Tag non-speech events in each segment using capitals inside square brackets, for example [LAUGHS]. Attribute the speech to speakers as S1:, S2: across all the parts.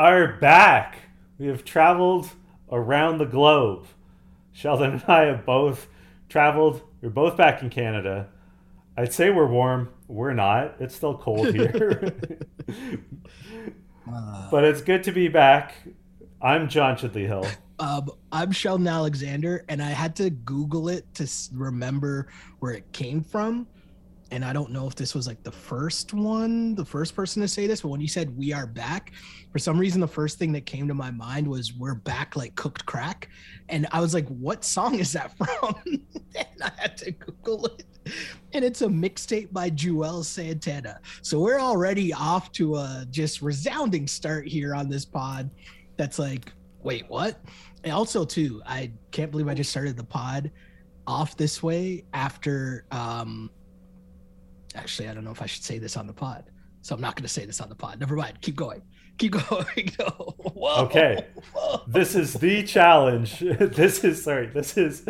S1: are back. We have traveled around the globe. Sheldon and I have both traveled. We're both back in Canada. I'd say we're warm. We're not. It's still cold [LAUGHS] here. but it's good to be back. I'm John Chidley Hill.
S2: Um, I'm Sheldon Alexander, and I had to Google it to remember where it came from. And I don't know if this was like the first one, the first person to say this, but when you said we are back, for some reason, the first thing that came to my mind was we're back like cooked crack. And I was like, what song is that [LAUGHS] from? and I had to Google it. And it's a mixtape by Joel Santana. So we're already off to a just resounding start here on this pod. That's like, wait, what? And also, too, I can't believe I just started the pod off this way after um actually I don't know if I should say this on the pod. So I'm not gonna say this on the pod. Never mind. Keep going. Keep [LAUGHS] going. no. Whoa.
S1: Okay.
S2: Whoa.
S1: This is the challenge. [LAUGHS] This is sorry. This is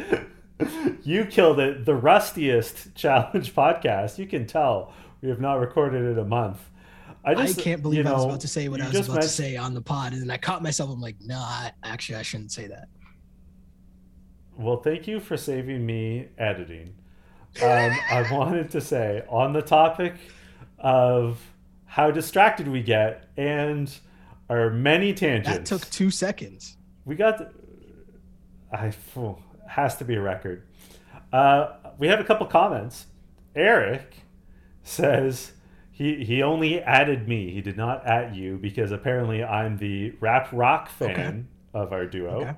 S1: you killed it. The rustiest challenge [LAUGHS] podcast. You can tell we have not recorded it a month.
S2: I,
S1: just, I
S2: can't believe
S1: you
S2: I was about to say what I was about to say on the pod, and then I caught myself. I'm like, no, I, actually, I shouldn't say that.
S1: Well, thank you for saving me editing. Um, I [LAUGHS] wanted to say on the topic of how distracted we get and our many tangents.
S2: That took two seconds.
S1: we got the, I phew, has to be a record. Uh, we have a couple comments. Eric says he he only added me. He did not at you because apparently I'm the rap rock fan
S2: Okay.
S1: of our duo.
S2: Okay.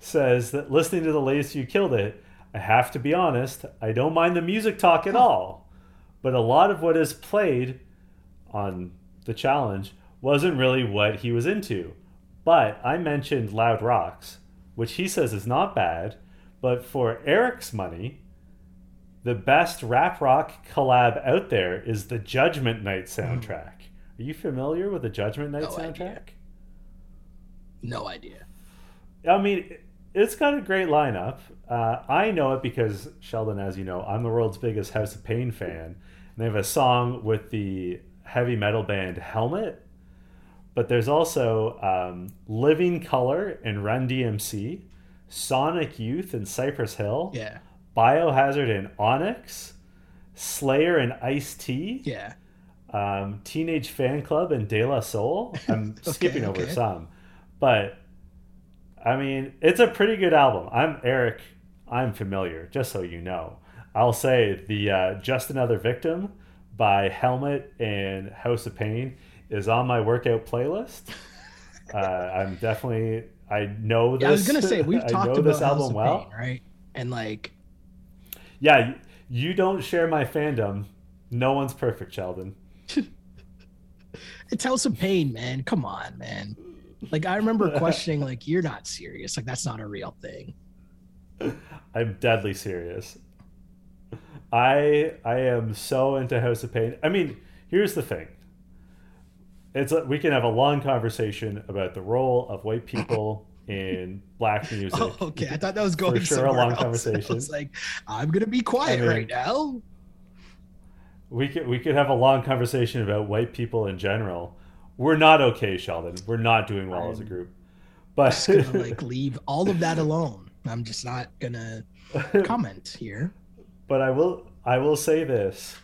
S1: Says that listening to the latest you killed it. I have to be honest. I don't mind the music talk at all, but a lot of what is played on the challenge wasn't really what he was into. But I mentioned Loud Rocks, which he says is not bad, but for Eric's money, the best rap rock collab out there is the Judgment Night hmm. soundtrack. Are you familiar with the Judgment Night
S2: No
S1: soundtrack?
S2: idea. No idea.
S1: I mean, it's got a great lineup. Uh, I know it because Sheldon, as you know, I'm the world's biggest House of Pain fan. And they have a song with the heavy metal band Helmet, but there's also um, Living Colour and Run DMC, Sonic Youth and Cypress Hill,
S2: Yeah.
S1: Biohazard and Onyx, Slayer and Ice T,
S2: Yeah.
S1: um, Teenage Fanclub and De La Soul. I'm [LAUGHS]
S2: Okay,
S1: skipping over
S2: okay.
S1: some, but I mean, it's a pretty good album. I'm Eric. I'm familiar, just so you know. I'll say the uh, Just Another Victim by Helmet and House of Pain is on my workout playlist. [LAUGHS] uh, I'm definitely. I know this.
S2: Yeah, I was gonna say we've [LAUGHS] talked about
S1: this
S2: House
S1: album
S2: of
S1: well.
S2: Pain, right? And like,
S1: Yeah, you, you don't share my fandom. No one's perfect, Sheldon.
S2: it's House of Pain, man. Come on, man. Like, I remember [LAUGHS] questioning, like, you're not serious. Like, that's not a real thing. [LAUGHS]
S1: I'm deadly serious. I I am so into House of Pain. I mean, here's the thing. It's we can have a long conversation about the role of white people [LAUGHS] in black music.
S2: Oh, okay. I thought that was going
S1: For sure, a long
S2: else. [LAUGHS] I
S1: conversation.
S2: was like, I'm gonna be quiet
S1: I mean-
S2: right now.
S1: We could we could have a long conversation about white people in general. We're not okay, Sheldon. We're not doing well as a
S2: I'm
S1: group. But
S2: Just gonna like leave all of that alone. I'm just not gonna [LAUGHS] comment here.
S1: but I will I will say this.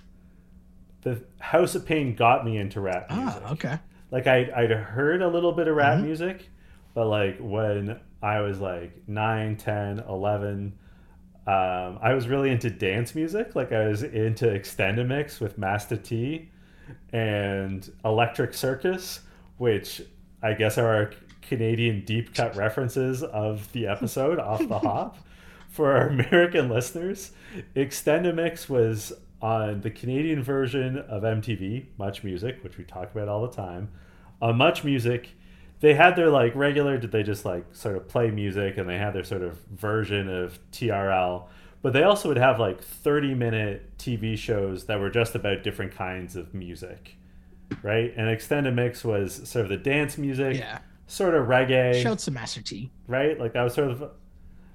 S1: The House of Pain got me into rap music.
S2: Ah, okay.
S1: like I I'd heard a little bit of rap
S2: Mhm.
S1: music, but like when I was like 9, 10, 11, um, I was really into dance music. Like I was into Extendamix with Master T and Electric Circus, which I guess are Canadian deep cut references of the episode off the hop. [LAUGHS] For our American listeners, Extendamix was on the Canadian version of MTV, Much Music, which we talk about all the time. On Much Music, they had their like regular, did they just like sort of play music and they had their sort of version of TRL, but they also would have like 30 minute TV shows that were just about different kinds of music, right? And Extendamix was sort of the dance music,
S2: Yeah.
S1: Sort of reggae
S2: Shouts to Master T.
S1: right? Like that was sort of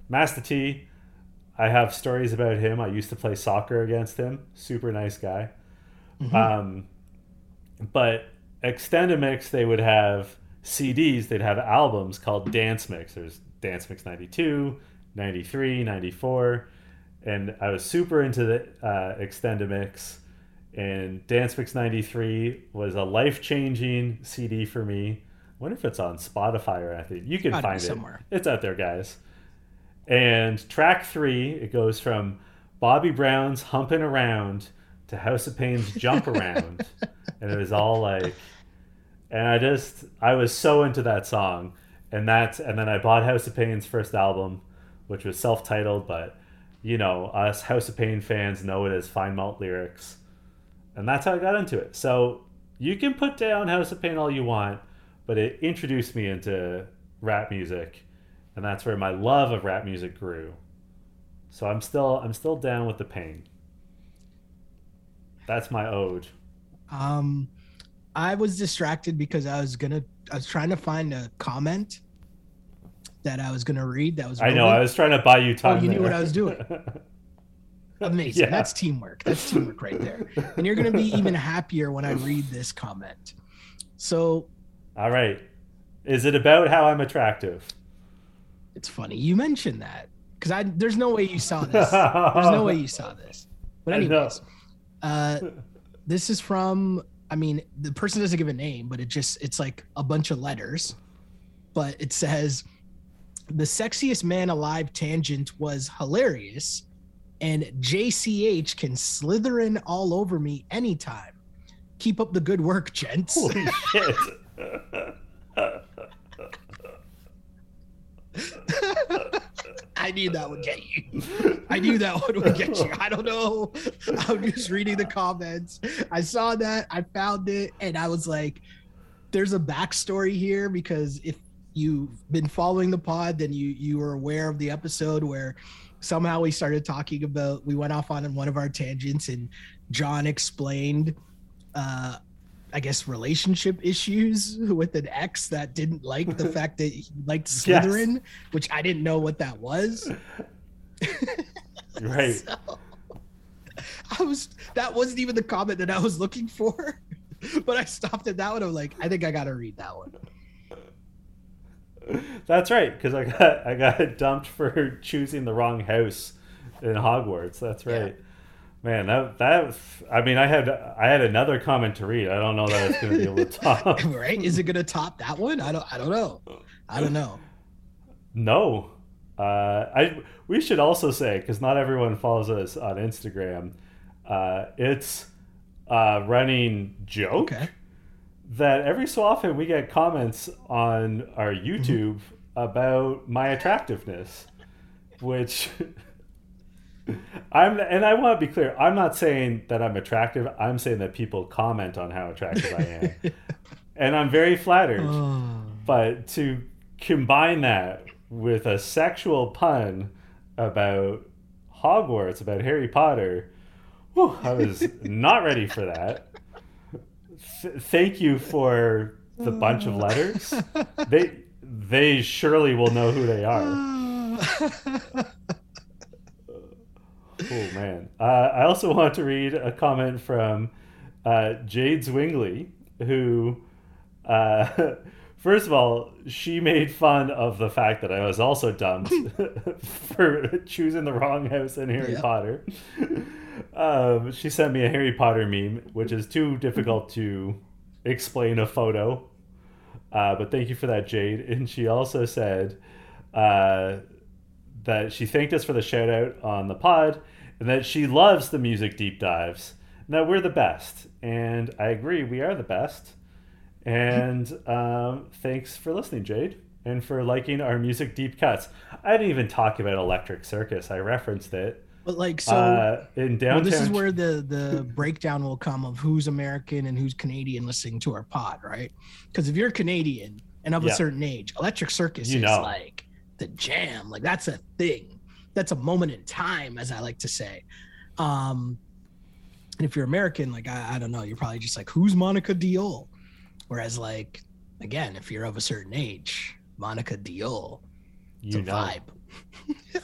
S1: Master T. I have stories about him. I used to play soccer against him. Super nice guy.
S2: Mhm.
S1: Um, but Extendamix, they would have CDs, they'd have albums called Dance Mix. There's Dance Mix 92, 93, 94. And I was super into the uh, Extendamix. And Dance Mix 93 was a life changing CD for me. I wonder if it's on Spotify or anything. You can find it.
S2: somewhere.
S1: It's out there, guys. And track three, it goes from Bobby Brown's Humping Around to House of Pain's Jump Around. [LAUGHS] and it was all like, and I just, I was so into that song. And that's, and then I bought House of Pain's first album, which was self titled, but you know, us House of Pain fans know it as Fine Malt Lyrics. And that's how I got into it. So you can put down House of Pain all you want, but it introduced me into rap music and that's where my love of rap music grew. So I'm still I'm still down with the pain. That's my ode.
S2: Um, I was distracted because I was gonna. I was trying to find a comment that I was gonna read. That was.
S1: I know. I was trying to buy you time.
S2: Oh, you knew what I was doing. [LAUGHS] Amazing.
S1: Yeah.
S2: That's teamwork. That's teamwork right there. And you're gonna be even happier when I read this comment. So
S1: All right. Is it about how I'm attractive?
S2: it's funny you mentioned that because I there's no way you saw this. There's no way you saw this. But [LAUGHS] anyways, uh, this is from. I mean, the person doesn't give a name, but it just it's like a bunch of letters. But it says, "The sexiest man alive." Tangent was hilarious, and JCH can slither in all over me anytime. Keep up the good work, gents.
S1: Holy [LAUGHS] shit.
S2: I knew that would get you. I knew that one would get you. I don't know. I'm just reading the comments. I saw that, I found it, and I was like, there's a backstory here because if you've been following the pod, then you you were aware of the episode where somehow we started talking about we went off on one of our tangents and John explained uh I guess relationship issues [LAUGHS] with an ex that didn't like the [LAUGHS] fact that he liked
S1: Yes.
S2: Slytherin, which I didn't know what that was. [LAUGHS]
S1: right.
S2: So, I was that wasn't even the comment that I was looking for, but I stopped at that one. I'm like, I think I gotta read that one.
S1: That's right, because I got I got dumped for choosing the wrong house in Hogwarts. That's
S2: Yeah.
S1: Man, that that I mean, I had I had another comment to read. I don't know that it's going to be able to [LAUGHS] top.
S2: right? Is it gonna top that one? I don't. I don't know. I don't know.
S1: No, uh, I we should also say because not everyone follows us on Instagram. Uh, it's a running joke
S2: Okay.
S1: that every so often we get comments on our YouTube about my attractiveness, which [LAUGHS] [LAUGHS] I'm and I want to be clear. I'm not saying that I'm attractive. I'm saying that people comment on how attractive I am, [LAUGHS] and I'm very flattered.
S2: Oh.
S1: But to combine that with a sexual pun about Hogwarts, about Harry Potter, whew, I was [LAUGHS] not ready for that. Th- thank you for the bunch of letters. They they surely will know who they are. Oh man! Uh, I also [LAUGHS] want to read a comment from uh, Jade Zwingli, who, uh, [LAUGHS] first of all, she made fun of the fact that I was also dumped [LAUGHS] for choosing the wrong house in Harry
S2: Yep.
S1: Potter. Um, she sent me a Harry Potter meme, which is too difficult to explain a photo. Uh, but thank you for that, Jade. And she also said uh, that she thanked us for the shout out on the pod and that she loves the music deep dives and that we're the best. And I agree, we are the best. And [LAUGHS] um, thanks for listening, Jade, and for liking our music deep cuts. I didn't even talk about Electric Circus, I referenced it.
S2: But like, so
S1: uh, in
S2: well, this is where the the [LAUGHS] breakdown will come of who's American and who's Canadian listening to our pod, right? Because if you're Canadian and of
S1: Yeah.
S2: a certain age, Electric Circus
S1: You
S2: is
S1: know.
S2: like the jam. Like that's a thing. That's a moment in time, as I like to say. Um, and if you're American, like I, I don't know, you're probably just like, who's Monika Deol? Whereas, like, again, if you're of a certain age, Monika Deol, it's
S1: you
S2: a
S1: know.
S2: vibe. [LAUGHS]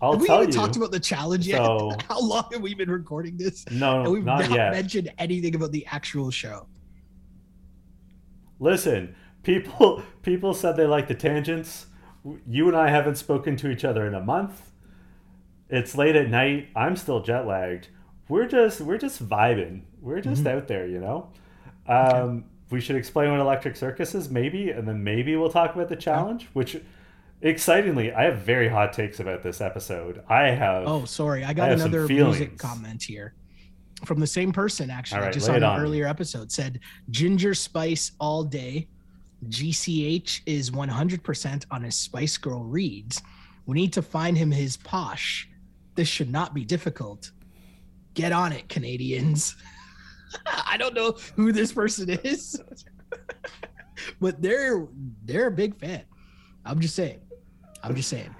S1: I'll
S2: have we even
S1: you.
S2: talked about the challenge yet?
S1: So- [LAUGHS]
S2: How long have we been recording this?
S1: no,
S2: And we've
S1: not
S2: not mentioned anything about the actual show.
S1: Listen, people [LAUGHS] people said they like the tangents. You and I haven't spoken to each other in a month. It's late at night. I'm still jet lagged. We're just we're just vibing. We're just
S2: Mhm.
S1: out there, you know. Um, We should explain what Electric Circus is, maybe, and then maybe we'll talk about the challenge. Which, excitingly, I have very hot takes about this episode. I have.
S2: Oh, sorry. I
S1: I
S2: got
S1: some
S2: another music comment here from the same person, actually,
S1: All right,
S2: just on an
S1: on
S2: earlier episode. Said ginger spice all day. JCH is 100% on his Spice Girl reads. We need to find him his posh. This should not be difficult. Get on it, Canadians. [LAUGHS] I don't know who this person is, [LAUGHS] but they're they're a big fan. I'm just saying. I'm just saying.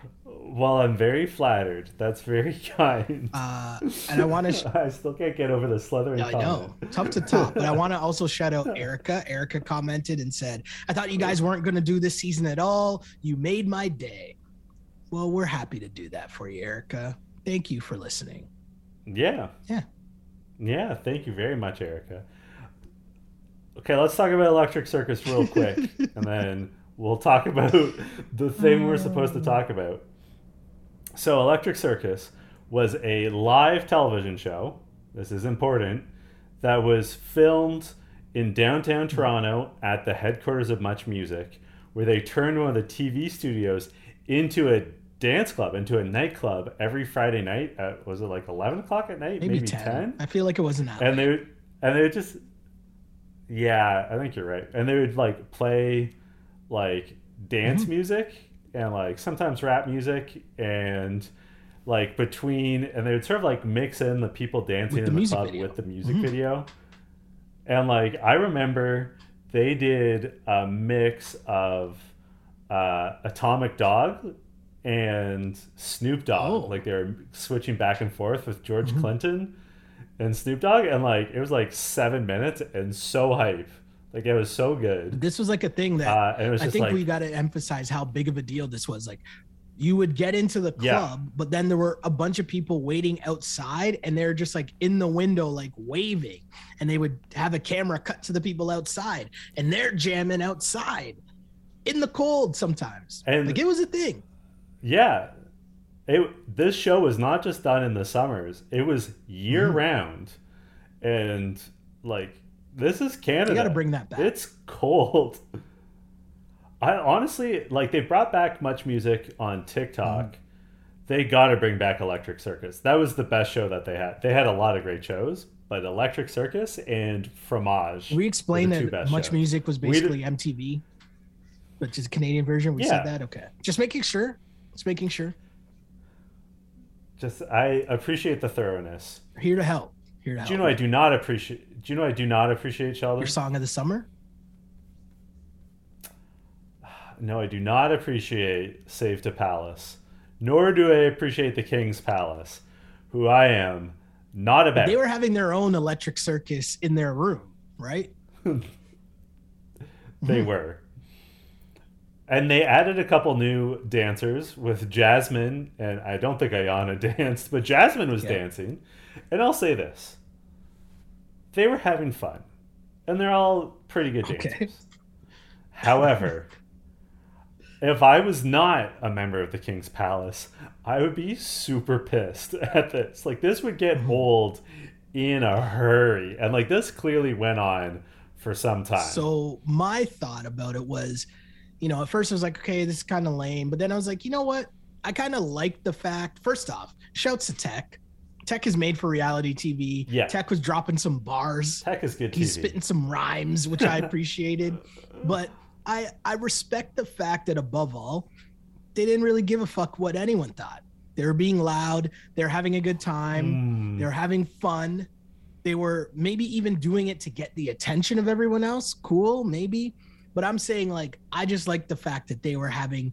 S1: Well, I'm very flattered. That's very [LAUGHS] kind.
S2: Uh, and I want to [LAUGHS]
S1: I still can't get over the slithering
S2: I know, tough to top. But I [LAUGHS] want to also shout out Erica. Erica commented and said, "I thought you guys weren't going to do this season at all. You made my day." Well, we're happy to do that for you, Erica. Thank you for listening.
S1: Yeah.
S2: Yeah.
S1: Yeah. Thank you very much, Erica. Okay, let's talk about Electric Circus real quick, and then we'll talk about the thing we're supposed to talk about. So, Electric Circus was a live television show. This is important. That was filmed in downtown Toronto at the headquarters of Much Music, where they turned one of the TV studios into a dance club, into a nightclub every Friday night. At, was it like eleven o'clock at night?
S2: Maybe, 10. I feel like it wasn't that.
S1: and they would, and they would just yeah i think you're right and they would like play like dance
S2: Mm-hmm.
S1: music and like sometimes rap music and like between and they would sort of like mix in the people dancing
S2: the
S1: in the club
S2: video.
S1: with the music
S2: Mhm.
S1: video and like i remember they did a mix of uh, atomic dog and snoop dogg
S2: Oh.
S1: like they were switching back and forth with george
S2: Mhm.
S1: clinton and Snoop Dogg, and like it was like seven minutes and so hype. Like it was so good.
S2: this was like a thing that
S1: Uh,
S2: I think
S1: like
S2: we got to emphasize how big of a deal this was. Like, you would get into the
S1: Yeah.
S2: club, but then there were a bunch of people waiting outside, and they're just like in the window, like waving, and they would have a camera cut to the people outside, and they're jamming outside in the cold sometimes.
S1: And-
S2: like it was a thing.
S1: yeah. It this show was not just done in the summers; it was year
S2: Mhm.
S1: round, and like this is Canada.
S2: You got to bring that back.
S1: It's cold. I honestly like they brought back much music on TikTok.
S2: Mm-hmm.
S1: They got to bring back Electric Circus. That was the best show that they had. They had a lot of great shows, but Electric Circus and Fromage.
S2: we explained that much
S1: shows.
S2: music was basically MTV, which is Canadian version. We
S1: Yeah.
S2: said that. Okay, just making sure. Just making sure.
S1: Just I appreciate the thoroughness.
S2: Here to help. Here to help.
S1: Do you know I do not appreciate? Do you know I do not appreciate Sheldon?
S2: Your song of the summer.
S1: No, I do not appreciate Safety Palace, nor do I appreciate the King's Palace, who I am not about.
S2: They were having their own electric circus in their room, right? [LAUGHS]
S1: They were. And they added a couple new dancers with Jasmine, and I don't think Ayana danced, but Jasmine was
S2: Yeah.
S1: dancing. And I'll say this they were having fun, and they're all pretty good dancers.
S2: Okay.
S1: However, if I was not a member of the King's Palace, I would be super pissed [LAUGHS] at this. Like, this would get
S2: Mm-hmm.
S1: old in a hurry. And, like, this clearly went on for some time.
S2: So my thought about it was, you know, at first I was like, okay, this is kind of lame, but then I was like, you know what? I kind of like the fact. First off, shouts to Tech. Tech is made for reality TV.
S1: Yeah.
S2: Tech was dropping some bars.
S1: Tech is good
S2: He's
S1: TV.
S2: spitting some rhymes, which I [LAUGHS] appreciated. but I I respect the fact that above all, they didn't really give a fuck what anyone thought. They were being loud. They're having a good time.
S1: Mm.
S2: They're having fun. They were maybe even doing it to get the attention of everyone else. Cool, maybe. But I'm saying, like, I just like the fact that they were having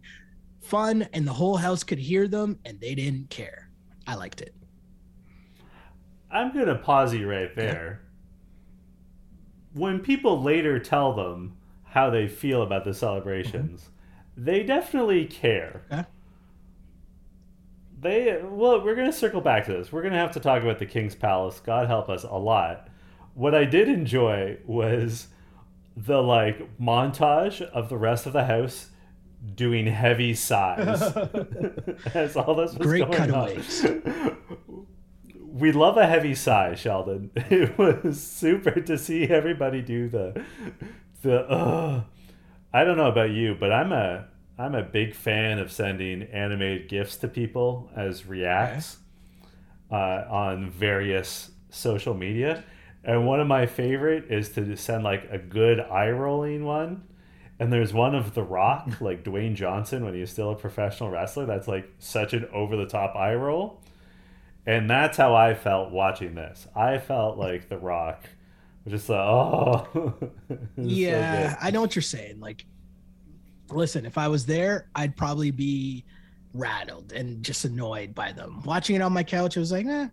S2: fun and the whole house could hear them and they didn't care. I liked it.
S1: I'm going to pause you right there. When people later tell them how they feel about the celebrations, mm-hmm. they definitely care. They well, we're going to circle back to this. We're going to have to talk about the King's Palace. God help us a lot. What I did enjoy was the like montage of the rest of the house doing heavy sighs [LAUGHS] [LAUGHS] as all this was
S2: Great
S1: going
S2: cutaways.
S1: on. [LAUGHS] We love a heavy sigh, Sheldon. [LAUGHS] It was super to see everybody do the the. Uh, I don't know about you, but I'm a I'm a big fan of sending animated gifs to people as reacts uh, on various social media. And one of my favorite is to send like a good eye rolling one. And there's one of The Rock, [LAUGHS] like Dwayne Johnson when he was still a professional wrestler. That's like such an over the top eye roll. And that's how I felt watching this. I felt like The Rock just like, oh. [LAUGHS] Was so
S2: yeah. I know what you're saying. Like, listen, if I was there, I'd probably be rattled and just annoyed by them. Watching it on my couch, it was like, eh,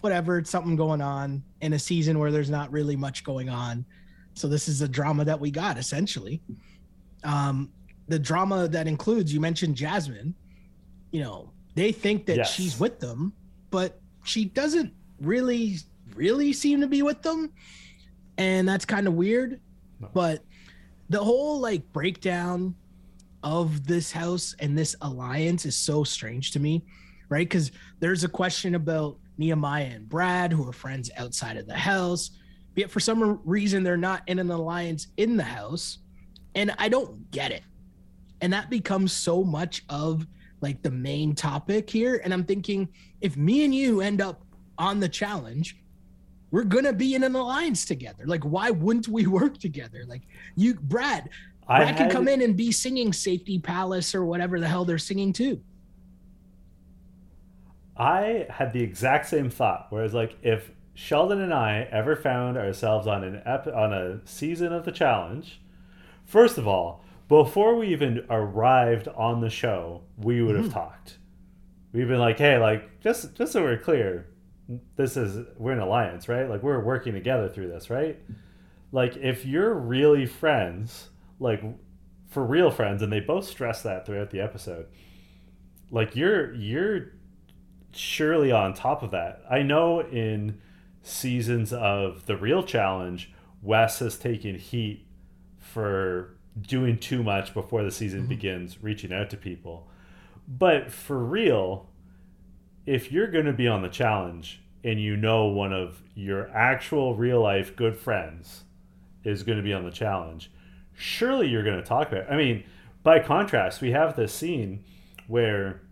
S2: whatever. It's something going on in a season where there's not really much going on. So this is the drama that we got essentially. Um, the drama that includes you mentioned Jasmine. You know, they think that
S1: Yes.
S2: she's with them, but she doesn't really, really seem to be with them, and that's kind of weird.
S1: No.
S2: But the whole like breakdown of this house and this alliance is so strange to me, right? Because there's a question about Nehemiah and Brad, who are friends outside of the house, yet for some reason they're not in an alliance in the house, and I don't get it. And that becomes so much of like the main topic here. And I'm thinking, if me and you end up on the challenge, we're gonna be in an alliance together. Like, why wouldn't we [LAUGHS] work together? Like, you, Brad,
S1: I
S2: Brad can come in and be singing Safety Palace or whatever the hell they're singing too.
S1: I had the exact same thought. Whereas, like, if Sheldon and I ever found ourselves on an ep- on a season of the challenge, first of all, before we even arrived on the show, we would have
S2: Mhm.
S1: talked. We've been like, hey, like, just just so we're clear, this is we're an alliance, right? Like, we're working together through this, right? Like, if you're really friends, like for real friends, and they both stress that throughout the episode, like you're you're surely on top of that. I know in seasons of the real challenge, Wes has taken heat for doing too much before the season
S2: Mhm.
S1: begins, reaching out to people. But for real, if you're going to be on the challenge and you know one of your actual real life good friends is going to be on the challenge, surely you're going to talk about it. I mean, by contrast, we have this scene where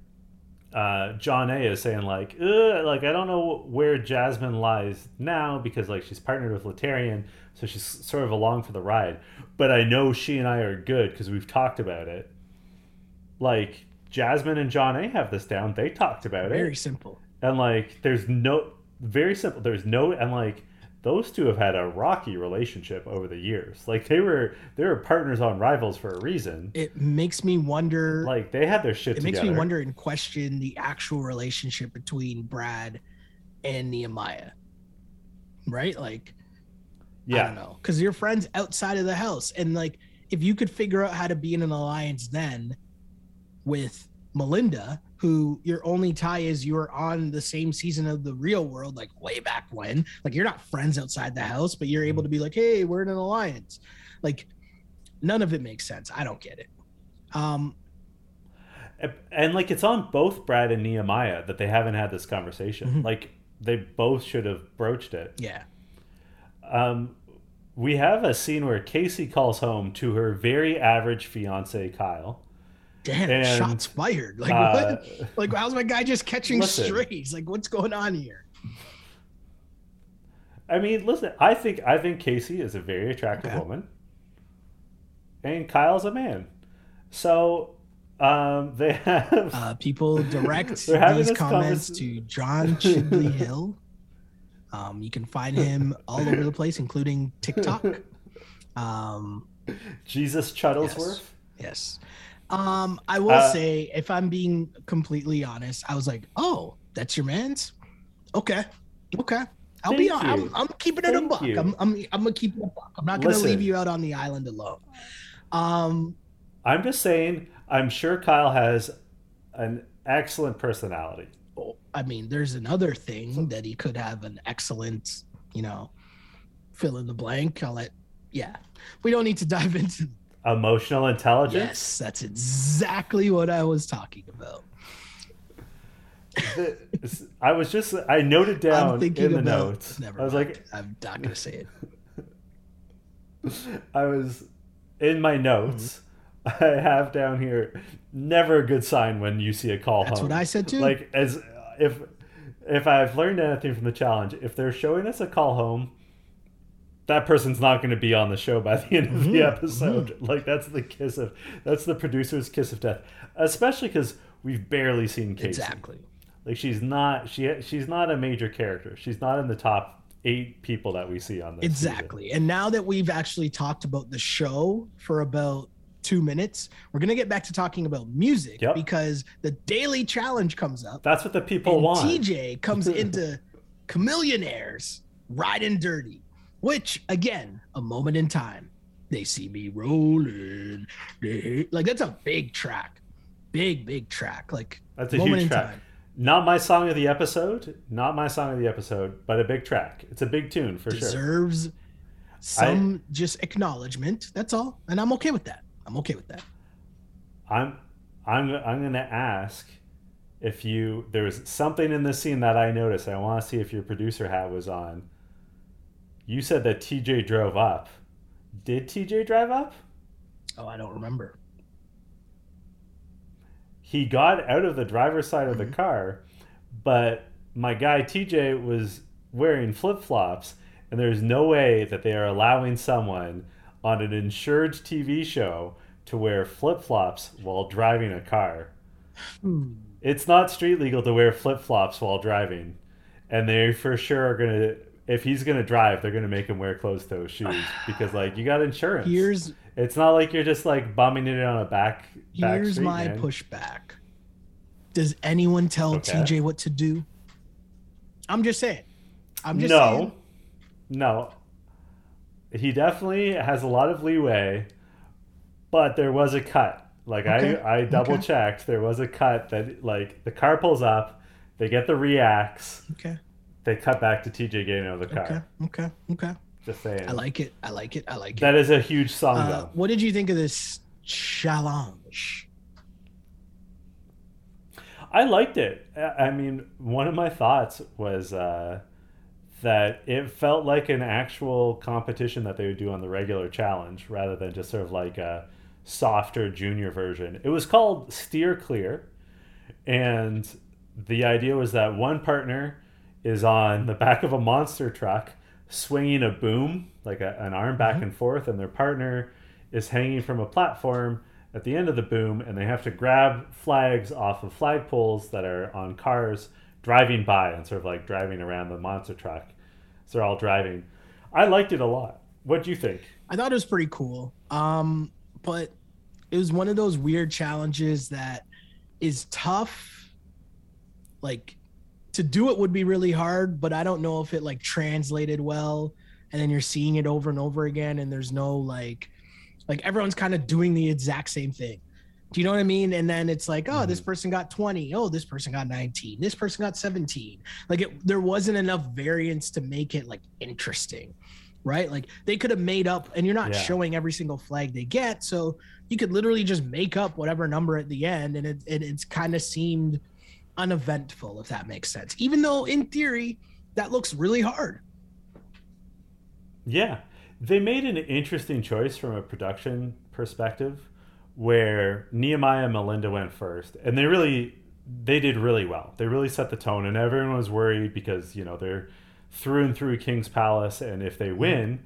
S1: uh, John A is saying like, like I don't know where Jasmine lies now because like she's partnered with Latarian, so she's sort of along for the ride. But I know she and I are good because we've talked about it. Like Jasmine and John A have this down. They talked about
S2: Very
S1: it, Very
S2: simple.
S1: and like there's no very simple. There's no and like those two have had a rocky relationship over the years. Like they were they were partners on Rivals for a reason.
S2: It makes me wonder.
S1: Like they had their shit
S2: it makes me wonder and question the actual relationship between Brad and Nehemiah. Right? Like, I
S1: Yeah,
S2: don't know. Because you're friends outside of the house. And like, if you could figure out how to be in an alliance then with Melinda, who your only tie is you're on the same season of the real world, like way back when, like you're not friends outside the house, but you're able to be like, hey, we're in an alliance. Like, none of it makes sense. I don't get it. Um,
S1: And- like it's on both Brad and Nehemiah that they haven't had this conversation.
S2: Mhm.
S1: Like they both should have broached it.
S2: yeah.
S1: Um, we have a scene where Casey calls home to her very average fiance Kyle.
S2: Damn,
S1: And,
S2: shots fired. Like,
S1: Uh,
S2: what? Like, how's my guy just catching
S1: Listen.
S2: strays? Like, what's going on here?
S1: I mean, listen, I think I think Casey is a very attractive
S2: Okay.
S1: woman, and Kyle's a man. So um, they [LAUGHS] have
S2: Uh, people direct [LAUGHS] these comments to John Chidley [LAUGHS] Hill. Um, you can find him [LAUGHS] all over the place, including TikTok. [LAUGHS] Um,
S1: Jesus Shuttlesworth.
S2: yes. Um, I will
S1: Uh,
S2: say, if I'm being completely honest, I was like, "Oh, that's your man's." Okay, okay. I'll be.
S1: Thank
S2: I'm. I'm keeping it a buck.
S1: you.
S2: I'm, I'm. I'm gonna keep it a buck. I'm not gonna
S1: Listen.
S2: leave you out on the island alone. Um,
S1: I'm just saying. I'm sure Kyle has an excellent personality.
S2: I mean, there's another thing that he could have an excellent, you know, fill in the blank. I'll let yeah, we don't need to [LAUGHS] dive into.
S1: Emotional intelligence.
S2: Yes, that's exactly what I was talking about.
S1: I was just I noted down in the
S2: about.
S1: notes.
S2: Never
S1: I was
S2: mind.
S1: like,
S2: I'm not gonna say it. [LAUGHS]
S1: I was in my notes.
S2: Mm-hmm.
S1: I have down here. Never a good sign when you see a call home.
S2: That's
S1: home.
S2: what I said too.
S1: Like as if if I've learned anything from the challenge, if they're showing us a call home, that person's not going to be on the show by [LAUGHS] the end of the
S2: Mhm,
S1: episode. Like that's the kiss of that's the producer's kiss of death. Especially because we've barely seen Casey.
S2: exactly.
S1: Like she's not she she's not a major character. She's not in the top eight people that we see on this. season.
S2: Exactly. And now that we've actually talked about the show for about two minutes, we're gonna get back to talking about music
S1: Yep.
S2: because the daily challenge comes up.
S1: That's what the people want.
S2: TJ comes [LAUGHS] into Chamillionaire's riding dirty, which again, a moment in time. They see me rolling. Like that's a big track. Big, big track. Like
S1: That's a
S2: moment
S1: huge
S2: in
S1: track.
S2: time.
S1: Not my song of the episode. Not my song of the episode, but a big track. It's a big tune for sure.
S2: deserves some just acknowledgement. That's all. And I'm okay with that. I'm okay with that.
S1: I'm I'm I'm gonna ask if you there was something in this scene that I noticed. I want to see if your producer hat was on. You said that TJ drove up. Did TJ drive up?
S2: Oh, I don't remember.
S1: He got out of the driver's side of the
S2: Mhm.
S1: car, but my guy TJ was wearing flip flops, and there's no way that they are allowing someone on an insured TV show to wear flip flops while driving a car.
S2: Hmm.
S1: It's not street legal to wear flip flops while driving, and they for sure are gonna. If he's gonna drive, they're gonna make him wear closed toe shoes [SIGHS] because, like, you got insurance.
S2: Here's
S1: it's not like you're just like bumming it on a back. back
S2: here's
S1: street,
S2: my
S1: man.
S2: pushback. Does anyone tell
S1: Okay.
S2: TJ what to do? I'm just saying. I'm just
S1: no,
S2: saying.
S1: no. He definitely has a lot of leeway, but there was a cut. Like
S2: Okay,
S1: I, I double
S2: okay.
S1: checked. There was a cut that like the car pulls up, they get the reacts,
S2: Okay.
S1: they cut back to TJ getting out of the car.
S2: Okay. Okay. Okay.
S1: Just saying.
S2: I like it. I like it. I like it.
S1: that is a huge song
S2: Uh,
S1: though.
S2: what did you think of this challenge?
S1: I liked it. I I mean, one of my thoughts was uh, that it felt like an actual competition that they would do on the regular challenge rather than just sort of like a softer junior version. It was called Steer Clear, and the idea was that one partner is on the back of a monster truck swinging a boom, like a, an arm back
S2: Mhm.
S1: and forth, and their partner is hanging from a platform at the end of the boom, and they have to grab flags off of flagpoles that are on cars driving by and sort of like driving around the monster truck. So they're all driving. I liked it a lot. What do you think?
S2: I thought it was pretty cool. Um, but it was one of those weird challenges that is tough. Like to do it would be really hard, but I don't know if it like translated well. And then you're seeing it over and over again, and there's no like, like everyone's kind of doing the exact same thing. Do you know what I mean? And then it's like, oh, this
S1: Mhm.
S2: person got 20. Oh, this person got 19. This person got 17. Like it, there wasn't enough variance to make it like interesting right? Like they could have made up, and you're not
S1: Yeah.
S2: showing every single flag they get, so you could literally just make up whatever number at the end, and it, it it's kind of seemed uneventful, if that makes sense. Even though in theory that looks really hard.
S1: Yeah, they made an interesting choice from a production perspective, where Nehemiah and Melinda went first, and they really they did really well. They really set the tone, and everyone was worried because you know they're through and through King's Palace, and if they win,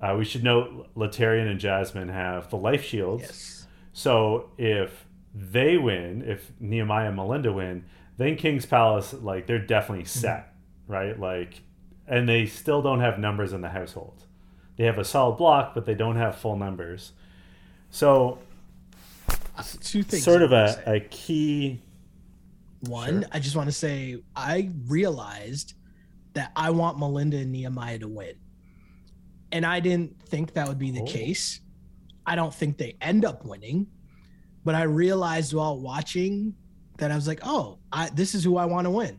S1: uh, we should note Latarian and Jasmine have the life shields.
S2: Yes.
S1: So if they win, if Nehemiah and Melinda win, then King's Palace, like they're definitely set, right? Like, and they still don't have numbers in the household. They have a solid block, but they don't have full numbers. So, [LAUGHS]
S2: Two things.
S1: sort of a, a key.
S2: One,
S1: Sure.
S2: I just want to say I realized that I want Melinda and Nehemiah to win. And I didn't think that would be the
S1: Oh.
S2: case. I don't think they end up winning. But I realized while watching that I was like, oh, I, this is who I want to win.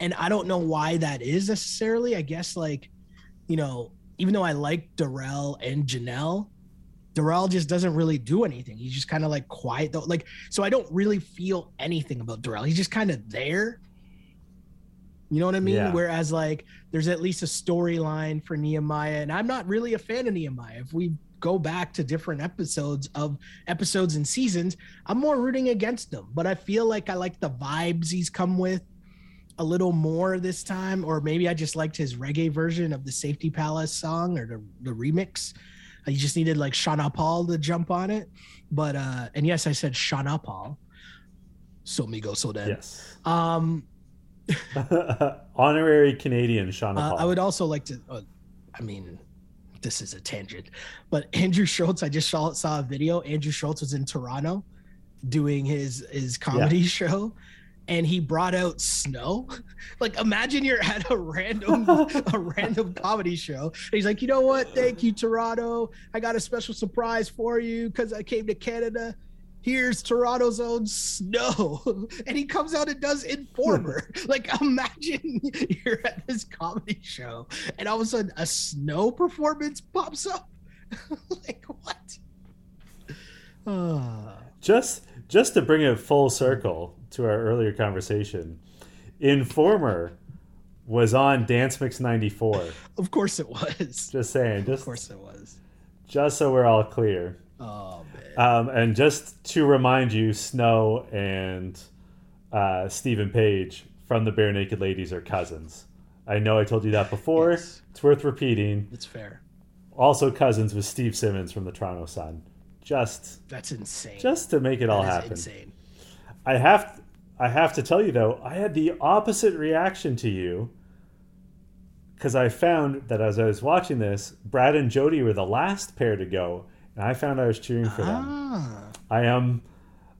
S2: And I don't know why that is necessarily. I guess, like, you know, even though I like Darrell and Janelle, Darrell just doesn't really do anything. He's just kind of like quiet though. Like, so I don't really feel anything about Darrell. He's just kind of there. You know what I mean?
S1: Yeah.
S2: Whereas like there's at least a storyline for Nehemiah, and I'm not really a fan of Nehemiah. If we go back to different episodes of episodes and seasons, I'm more rooting against him. But I feel like I like the vibes he's come with a little more this time, or maybe I just liked his reggae version of the Safety Palace song or the, the remix. You just needed like Shauna Paul to jump on it. But uh and yes, I said Shauna Paul. So me go so then.
S1: Yes.
S2: Um [LAUGHS]
S1: Honorary Canadian Shauna
S2: uh,
S1: Paul.
S2: I would also like to uh, I mean this is a tangent, but Andrew Schulz, I just saw saw a video. Andrew Schulz was in Toronto doing his his comedy [LAUGHS] show and he brought out snow. [LAUGHS] Like imagine you're at a random [LAUGHS] a random comedy show. And he's like, you know what? Thank you, Toronto. I got a special surprise for you because I came to Canada. Here's Toronto's own snow. [LAUGHS] And he comes out and does Informer. like imagine you're at this comedy show and all of a sudden a snow performance pops up. like what? Uh, [SIGHS] [SIGHS]
S1: just just to bring it full circle to our earlier conversation, Informer was on Dance Mix 94.
S2: of course it was.
S1: Just saying,
S2: Of course it was.
S1: just so we're all clear.
S2: Oh man.
S1: Um, and just to remind you, Snow and uh, Steven Page from the Barenaked Ladies are cousins. I know I told you that before.
S2: Yes.
S1: It's worth repeating.
S2: It's fair.
S1: Also, cousins with Steve Simmons from the Toronto Sun. Just,
S2: That's insane.
S1: just to make it all
S2: That is
S1: happen.
S2: Insane.
S1: I have I have to tell you though, I had the opposite reaction to you because I found that as I was watching this, Brad and Jody were the last pair to go, and I found I was cheering for them.
S2: Ah.
S1: I am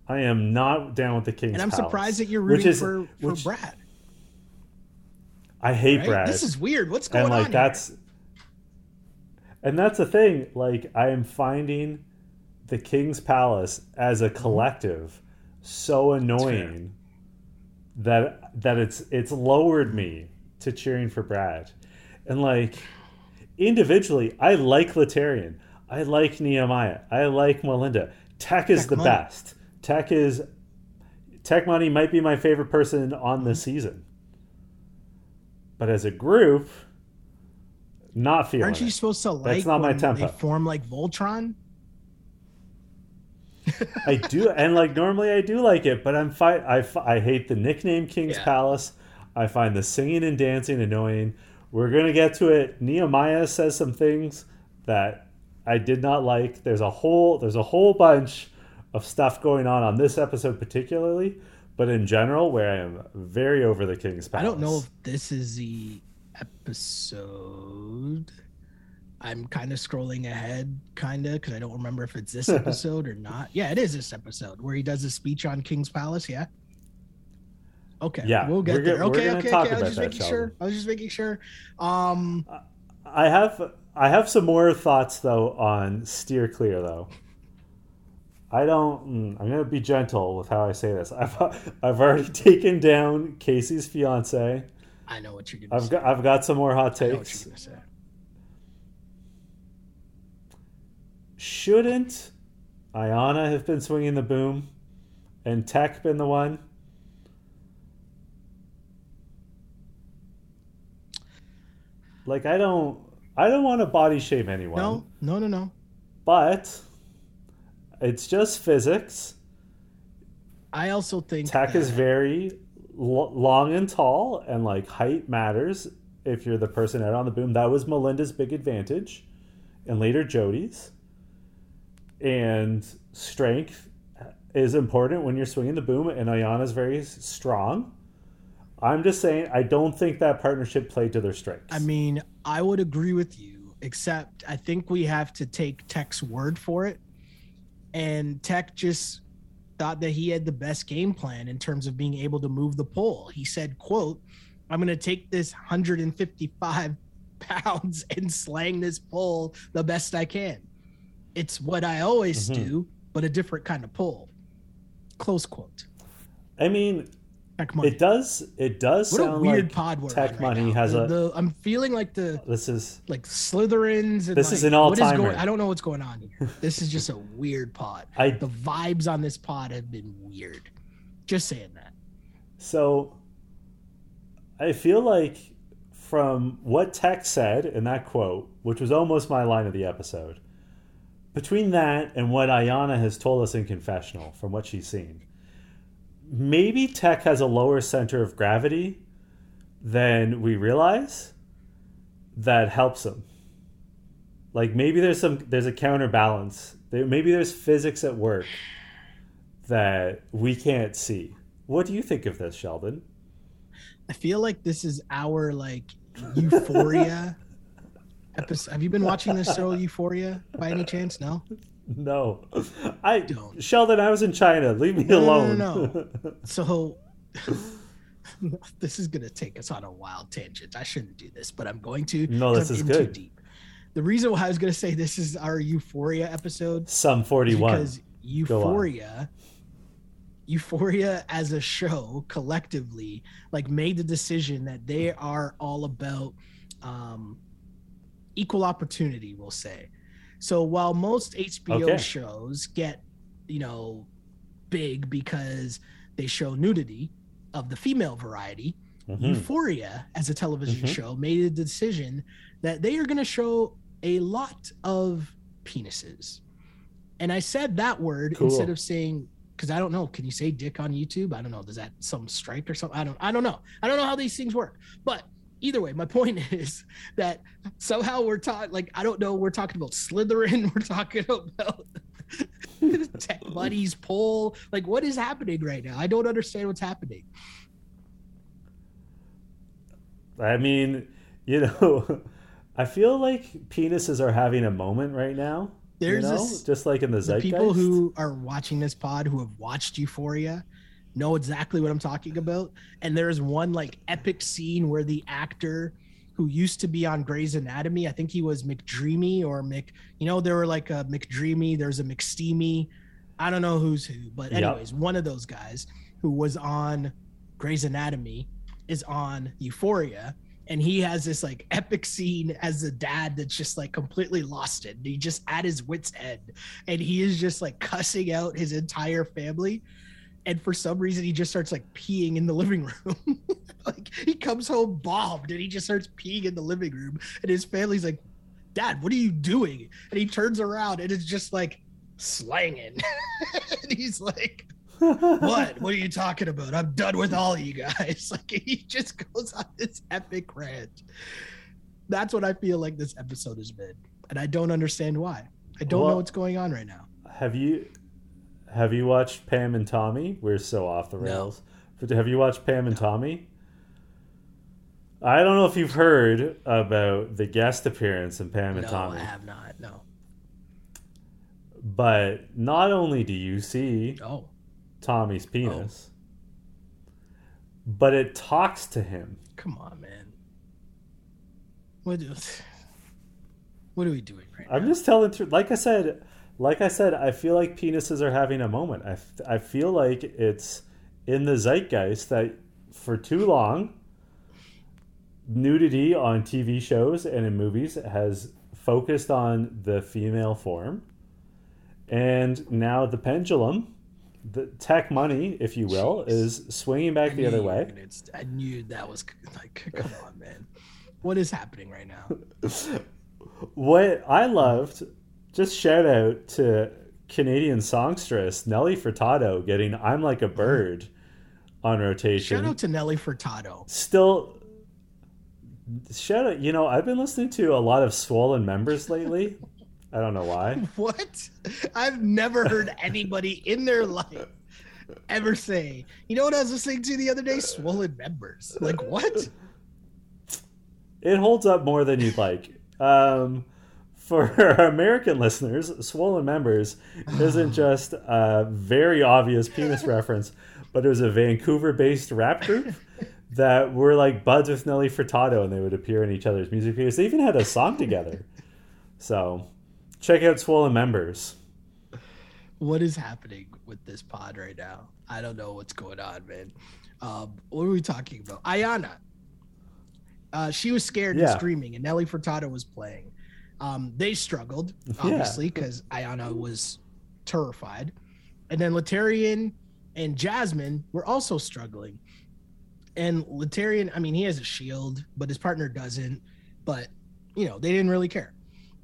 S1: I am not down with the Kings.
S2: And I'm
S1: Palace,
S2: surprised that you're rooting
S1: is-
S2: for, for
S1: which-
S2: Brad.
S1: I hate
S2: right?
S1: Brad.
S2: This is weird. What's going
S1: and like
S2: on?
S1: that's and that's the thing. Like I am finding the King's Palace as
S2: Mm-hmm.
S1: a collective so annoying that that it's it's lowered me to cheering for Brad. And like individually, I like Latarian. I like Nehemiah. I like Melinda. Tech is
S2: Tech
S1: the
S2: Money.
S1: best. Tech is Tech Money might be my favorite person on this
S2: Mm-hmm.
S1: season. But as a group, not feeling
S2: Aren't you
S1: it.
S2: supposed to like That's
S1: not my tempo.
S2: they form like Voltron? [LAUGHS]
S1: I do, and like normally I do like it, but I'm fi- I, fi- I hate the nickname King's
S2: Yeah.
S1: Palace. I find the singing and dancing annoying. We're gonna get to it. Nehemiah says some things that I did not like. There's a whole there's a whole bunch of stuff going on on this episode particularly, but in general, where I am very over the King's Palace.
S2: I don't know if this is the episode. I'm kind of scrolling ahead, kind of, because I don't remember if it's this [LAUGHS] episode or not. Yeah, it is this episode where he does a speech on King's Palace. Yeah. Okay.
S1: Yeah,
S2: we'll get there. okay, okay, okay. I was just
S1: that,
S2: making sure. I was just making sure. Um,
S1: I have I have some more thoughts though on steer clear though. I don't. mm, I'm gonna be gentle with how I say this. [LAUGHS] I've I've already taken down Casey's fiance.
S2: I know what you're gonna
S1: I've
S2: say.
S1: got I've got some more hot
S2: I know what
S1: takes.
S2: you're gonna say.
S1: Shouldn't Ayana have been swinging the boom, and Tech been the one? Like I don't I don't want to body shame anyone.
S2: No, no, no, no.
S1: but it's just physics.
S2: I also think
S1: Tech is very long and tall, and like height matters if you're the person out on the boom. That was Melinda's big advantage, and later Jody's. And strength is important when you're swinging the boom, and Ayana's very strong. I'm just saying, I don't think that partnership played to their strengths.
S2: I mean, I would agree with you, except I think we have to take Tech's word for it. And Tech just thought that he had the best game plan in terms of being able to move the pole. He said, quote, I'm going to take this 155 [LAUGHS] pounds and slang this pole the best I can. It's what I always
S1: Mhm.
S2: do, but a different kind of pull. Close quote.
S1: I mean,
S2: Tech money.
S1: It does. It does
S2: what a
S1: sound
S2: weird
S1: like
S2: pod we're
S1: Tech
S2: right
S1: Money
S2: now.
S1: has
S2: The-
S1: a-
S2: the- I'm feeling like the
S1: this is
S2: like Slytherins. And
S1: This
S2: like,
S1: is an all-timer.
S2: I don't know what's going on here. [LAUGHS] This is just a weird pod.
S1: I
S2: The vibes on this pod have been weird. Just saying that.
S1: So I feel like from what Tech said in that quote, which was almost my line of the episode, between that and what Ayana has told us in confessional from what she's seen, maybe Tech has a lower center of gravity than we realize that helps him. Like maybe there's some there's a counterbalance. There, maybe there's physics at work that we can't see. What do you think of this, Sheldon?
S2: I feel like this is our like Euphoria [LAUGHS] episode. Have you been watching this show Euphoria by any chance? No.
S1: No, I
S2: Don't.
S1: Sheldon. I was in China. Leave me
S2: No, no,
S1: alone.
S2: no, [LAUGHS] So [LAUGHS] this is gonna take us on a wild tangent. I shouldn't do this, but I'm going to.
S1: No, this
S2: I'm
S1: is
S2: in too
S1: good.
S2: deep. The reason why I was gonna say this is our Euphoria episode
S1: Some forty-one.
S2: because Euphoria, Euphoria as a show collectively like made the decision that they are all about um, equal opportunity. We'll say. So while most HBO
S1: Okay.
S2: shows get you know big because they show nudity of the female variety,
S1: Mhm.
S2: Euphoria as a television
S1: Mhm.
S2: show made a decision that they are going to show a lot of penises. And I said that word
S1: Cool.
S2: instead of saying because I don't know. Can you say dick on YouTube? I don't know. Does that some strike or something? I don't. I don't know. I don't know how these things work. But either way, my point [LAUGHS] is that somehow we're talking. Like I don't know. We're talking about Slytherin. [LAUGHS] We're talking about [LAUGHS] Tech Buddies poll. Like what is happening right now? I don't understand what's happening.
S1: I mean, you know, I feel like penises are having a moment right now. you
S2: There's
S1: know?
S2: this-
S1: just like in the
S2: the
S1: zeitgeist.
S2: people who are watching this pod who have watched Euphoria know exactly what I'm talking about. And there is one like epic scene where the actor who used to be on Grey's Anatomy, I think he was McDreamy or Mc, you know, there were like a McDreamy, there's a McSteamy. I don't know who's who, but
S1: Yep.
S2: anyways, one of those guys who was on Grey's Anatomy is on Euphoria. And he has this like epic scene as a dad that's just like completely lost it. He just at his wits' end and he is just like cussing out his entire family and for some reason he just starts like peeing in the living room. [LAUGHS] Like he comes home bombed and he just starts peeing in the living room and his family's like dad what are you doing? And he turns around and it's just like slanging. [LAUGHS] And he's like what? [LAUGHS] What are you talking about? I'm done with all of you guys. Like he just goes on this epic rant. That's what i feel like this episode has been and i don't understand why. I don't know what's going on right now.
S1: Have you have you watched Pam and Tommy? We're so off the
S2: No.
S1: rails. But have you watched Pam and Tommy? I don't know if you've heard about the guest appearance in Pam and
S2: no
S1: Tommy, No,
S2: i have not no
S1: but not only do you see
S2: oh
S1: Tommy's oh. penis, but it talks to him.
S2: Come on, man. What what are we doing right
S1: I'm
S2: now?
S1: just telling through. Like I said, like I said, I feel like penises are having a moment. I, f- I feel like it's in the zeitgeist that for too long, nudity on TV shows and in movies has focused on the female form, and now the pendulum, the tech money, if you will,
S2: Jeez.
S1: is swinging back
S2: I
S1: the
S2: knew
S1: other way.
S2: I knew that was like, [LAUGHS] come on, man. What is happening right now? [LAUGHS]
S1: What I loved, just shout out to Canadian songstress Nelly Furtado getting "I'm Like a Bird" on rotation.
S2: Shout out to Nelly Furtado.
S1: Still, shout out. You know, I've been listening to a lot of Swollen Members [LAUGHS] lately. I don't know why.
S2: What? I've never heard anybody in their life ever say, you know what I was listening to the other day? Swollen members. Like, what?
S1: It holds up more than you'd like. Um, for [LAUGHS] our American listeners, Swollen Members isn't [SIGHS] just a very obvious penis [LAUGHS] reference, but it was a Vancouver based rap group that were like buds with Nelly Furtado and they would appear in each other's music videos. They even had a song together. So check out Swollen Members.
S2: What is happening with this pod right now? I don't know what's going on, man. Um, what are we talking about? Ayana. Uh, she was scared
S1: Yeah.
S2: and screaming, and Nelly Furtado was playing. Um, they struggled, [LAUGHS] obviously, because Ayana was terrified. And then Latarian and Jasmine were also struggling. And Latarian, I mean, he has a shield, but his partner doesn't. But, you know, they didn't really care.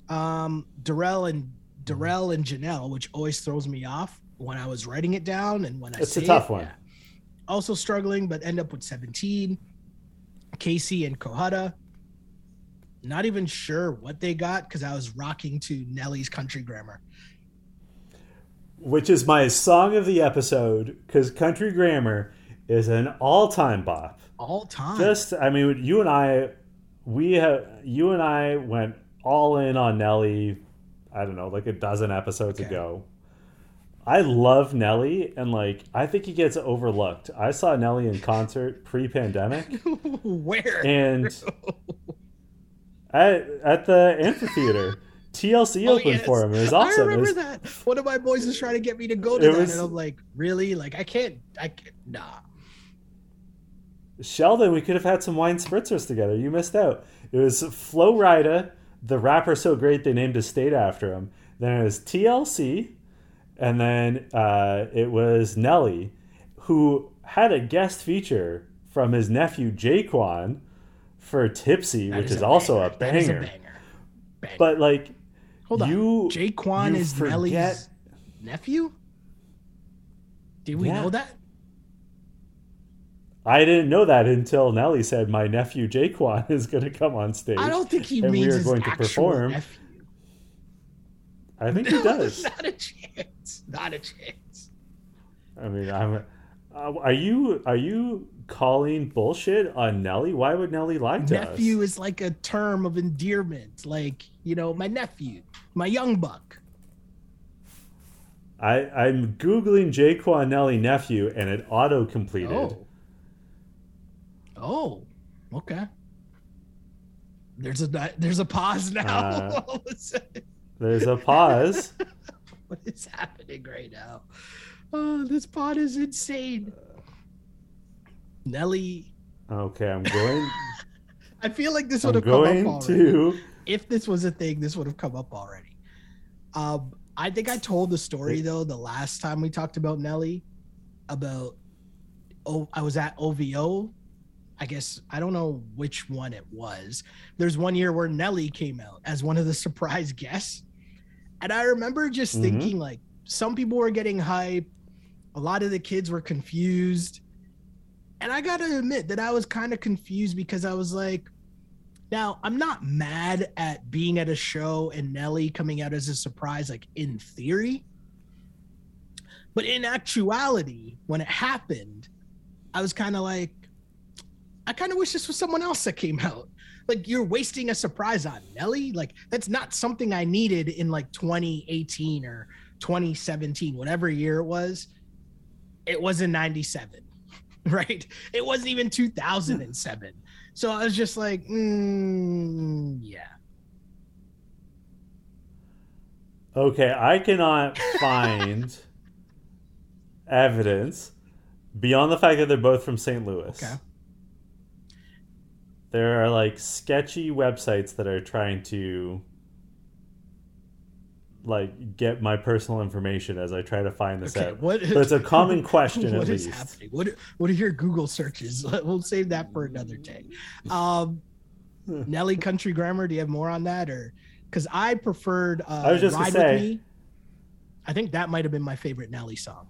S2: Um, Darrell and Darrell and Janelle, which always throws me off when I was writing it down and when I see
S1: It's a tough
S2: it,
S1: one.
S2: yeah. Also struggling, but end up with 17. Casey and Kohada. Not even sure what they got because I was rocking to Nelly's country grammar.
S1: Which is my song of the episode because Country Grammar is an all-time bop.
S2: All time.
S1: Just, I mean, you and I, we have, you and I went all in on Nelly. I don't know, like a dozen episodes
S2: Okay.
S1: ago. I love Nelly, and like I think he gets overlooked. I saw Nelly in concert pre-pandemic, [LAUGHS]
S2: Where?
S1: and at at the amphitheater, [LAUGHS] TLC
S2: Oh,
S1: opened
S2: yes.
S1: for him. It was awesome. It
S2: remember
S1: was-
S2: that. One of my boys was trying to get me to go to that,
S1: was-
S2: and I'm like, really? Like, I can't. I can't. Nah.
S1: Sheldon, we could have had some wine spritzers together. You missed out. It was Flo Rida, the rapper so great they named a state after him. Then it was TLC, and then uh, it was Nelly, who had a guest feature from his nephew J-Kwon for Tipsy,
S2: That
S1: which is,
S2: a
S1: also
S2: banger.
S1: a
S2: That is
S1: banger.
S2: banger. Banger.
S1: But like,
S2: hold on.
S1: you,
S2: J-Kwon
S1: you
S2: is
S1: forget-
S2: Nelly's nephew. Did we
S1: Yeah.
S2: know that?
S1: I didn't know that until Nelly said my nephew J-Kwon [LAUGHS] is going to come on stage.
S2: I don't think he
S1: and we are going to perform.
S2: nephew.
S1: I think he [LAUGHS] does. [LAUGHS]
S2: Not a chance. Not a chance.
S1: I mean, I'm. Uh, are you are you calling bullshit on Nelly? Why would Nelly lie to
S2: nephew
S1: us?
S2: is like a term of endearment. Like, you know, my nephew, my young buck.
S1: I I'm googling J-Kwon Nelly nephew, and it auto completed.
S2: Oh. Oh, okay. There's a there's a pause now.
S1: Uh,
S2: All of a sudden.
S1: There's a pause. [LAUGHS]
S2: what is happening right now? Oh, this pod is insane. Nelly,
S1: okay, I'm going. [LAUGHS]
S2: I feel like this would have come up already.
S1: to.
S2: if this was a thing, this would have come up already. Um, I think I told the story though the last time we talked about Nelly, about oh I was at OVO. I guess I don't know which one it was. There's one year where Nelly came out as one of the [LAUGHS] surprise guests, and I remember just
S1: Mhm.
S2: thinking like some people were getting hype, a lot of the kids were confused, and I gotta admit that I was kind of confused because I was like, now, I'm not mad at being at a show and Nelly coming out as a surprise, like in theory. But in actuality, when it happened, I was kind of like, I kind of wish this was someone else that came out. Like, you're wasting a surprise on Nelly. Like, that's not something I needed in like 2018 or 2017, whatever year it was. It was in 97, [LAUGHS] right? It wasn't even 2007. So I was just like, mm, yeah.
S1: Okay, I cannot find [LAUGHS] evidence beyond the fact that they're both from St. Louis.
S2: Okay.
S1: There are like sketchy websites that are trying to like get my personal information as I try to find this
S2: Okay.
S1: out.
S2: What?
S1: But it's a common [LAUGHS] question
S2: What
S1: at
S2: is
S1: least.
S2: happening? What? What are your Google searches? [LAUGHS] We'll save that for another day. Um, [LAUGHS] Nelly Country Grammar. Do you have more on that, or because I preferred uh,
S1: I was just gonna
S2: Ride
S1: say-
S2: with Me. I think that might have been my favorite Nelly song.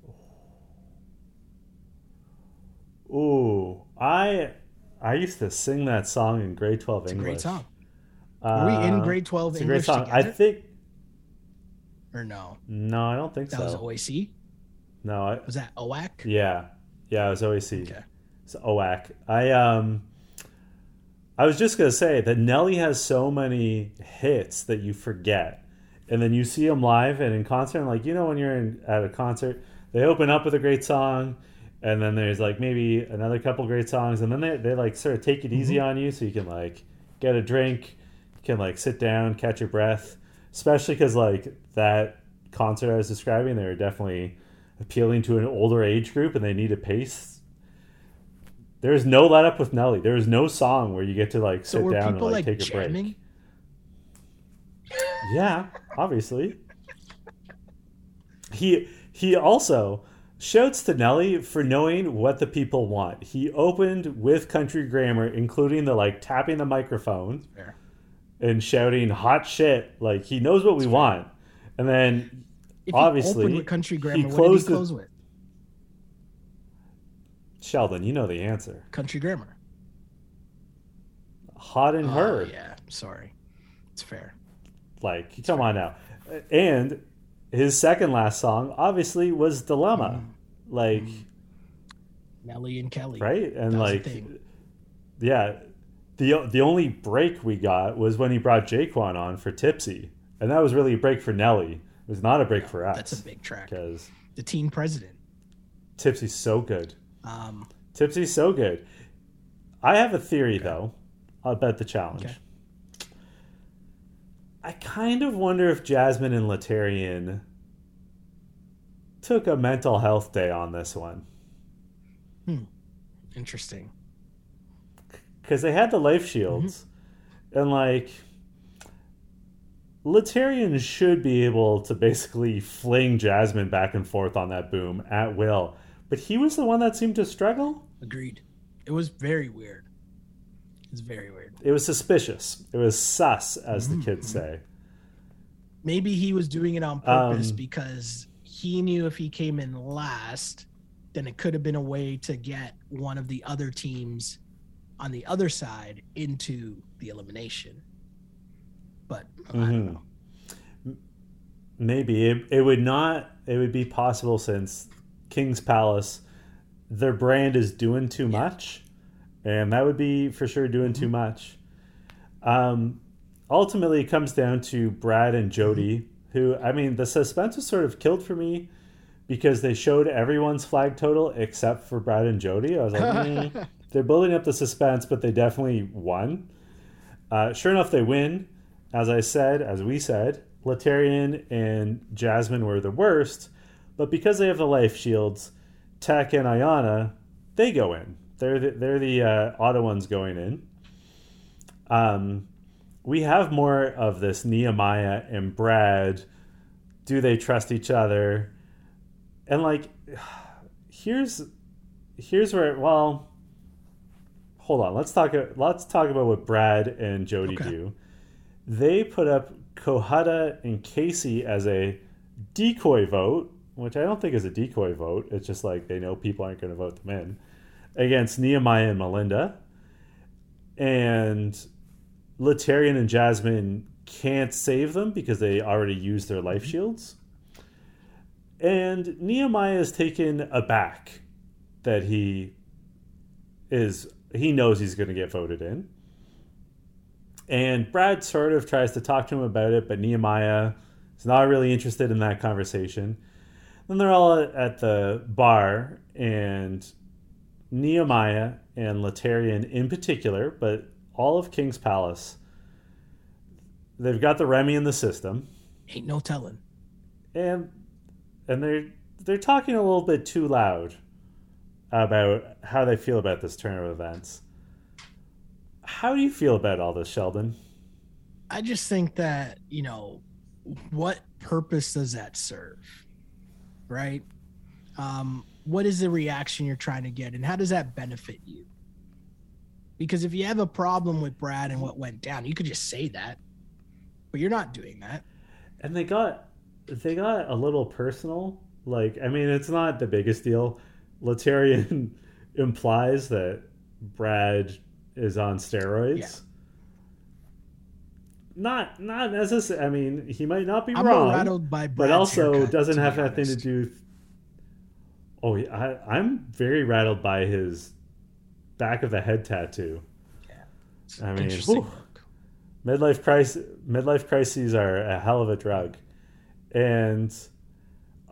S1: Ooh, I I used to sing that song in grade twelve
S2: It's a
S1: English.
S2: great song. Were we in
S1: Uh,
S2: grade twelve
S1: It's a great
S2: English
S1: song.
S2: together,
S1: I think
S2: or no?
S1: no, I don't think
S2: That
S1: so.
S2: That was OAC.
S1: no, I,
S2: Was that OAC?
S1: yeah, yeah, it was OAC.
S2: Okay.
S1: It's OAC. I um, I was just gonna say that Nelly has so many hits that you forget, and then you see them live and in concert. And like you know, when you're in, at a concert, they open up with a great song, and then there's like maybe another couple great songs, and then they they like sort of take it easy on you, so you can like get a drink, can like sit down, catch your breath. Especially because like that concert I was describing, they were definitely appealing to an older age group, and they need a pace There's no let up with Nelly. There is no song where you get to like
S2: So
S1: sit down and like,
S2: like,
S1: take a break. Yeah, obviously. He he also shouts to Nelly for knowing what the people want. He opened with country grammar, including the like tapping the microphone
S2: Fair.
S1: And shouting hot shit. Like he knows what we want. And then
S2: If
S1: Obviously,
S2: with country
S1: he
S2: grammar, what did
S1: closed
S2: he close with?
S1: Sheldon, you know the answer.
S2: Country grammar.
S1: Hot and
S2: Oh, yeah, sorry. It's fair.
S1: Like, come on now. And his second last song, obviously, was Dilemma. Mm. Like, mm.
S2: Nelly and Kelly.
S1: right? And
S2: That was a
S1: like, yeah, the the only break we got was when he brought J-Kwon on for Tipsy, and that was really a break for Nelly. It was not a break for us.
S2: That's a big track.
S1: because
S2: The teen president.
S1: Tipsy's so good.
S2: Um,
S1: Tipsy's so good. I have a theory though about the challenge.
S2: Okay.
S1: I kind of wonder if Jasmine and Latarian took a mental health day on this one Hmm.
S2: interesting.
S1: Because they had the life shields, and like Latarian should be able to basically fling Jasmine back and forth on that boom at will, but he was the one that seemed to struggle.
S2: Agreed. It was very weird. It's very weird.
S1: It was suspicious. It was sus, as
S2: Mm-hmm.
S1: the kids say.
S2: Maybe he was doing it on purpose
S1: Um,
S2: because he knew if he came in last, then it could have been a way to get one of the other teams on the other side into the elimination. But I don't
S1: Mhm.
S2: know.
S1: Maybe it, it would not. It would be possible since King's Palace, their brand is doing too much, and that would be for sure doing too much. Um, ultimately, it comes down to Brad and Jody, who I mean, the suspense was sort of killed for me because they showed everyone's flag total except for Brad and Jody. I was like, [LAUGHS] "Mm, they're building up the suspense, but they definitely won. Uh, sure enough, they win. As I said, as we said, Latarian and Jasmine were the worst, but because they have the life shields, Tech and Ayana, they go in. They're the, they're the uh, auto ones going in. Um, we have more of this Nehemiah and Brad. Do they trust each other? And like, [SIGHS] here's here's where well, hold on. Let's talk. Let's talk about what Brad and Jody
S2: Okay.
S1: do. They put up Kohada and Casey as a decoy vote, which I don't think is a decoy vote. It's just like they know people aren't going to vote them in against Nehemiah and Melinda. And Latarian and Jasmine can't save them because they already used their life mm-hmm. shields. And Nehemiah is taken aback that he is he knows he's going to get voted in. And Brad sort of tries to talk to him about it, but Nehemiah is not really interested in that conversation. Then they're all at the bar, and Nehemiah and Latarian in particular, but all of King's Palace, they've got the Remy in the system,
S2: Ain't no telling.
S1: and and they're they're talking a little bit too loud about how they feel about this turn of events. How do you feel about all this, Sheldon?
S2: I just think that, you know, what purpose does that serve? Right? Um, what is the reaction you're trying to get and how does that benefit you? Because if you have a problem with Brad and what went down, you could just say that. But you're not doing that.
S1: and they got they got a little personal like i mean it's not the biggest deal latarian [LAUGHS] implies that brad is on steroids.
S2: Yeah.
S1: not not necessarily i mean he might not be
S2: I'm
S1: wrong
S2: by
S1: but also
S2: haircut,
S1: doesn't
S2: to
S1: have anything to do with oh yeah, I, i'm very rattled by his back of the head tattoo.
S2: It's
S1: I mean, whew. midlife crisis midlife crises are a hell of a drug. And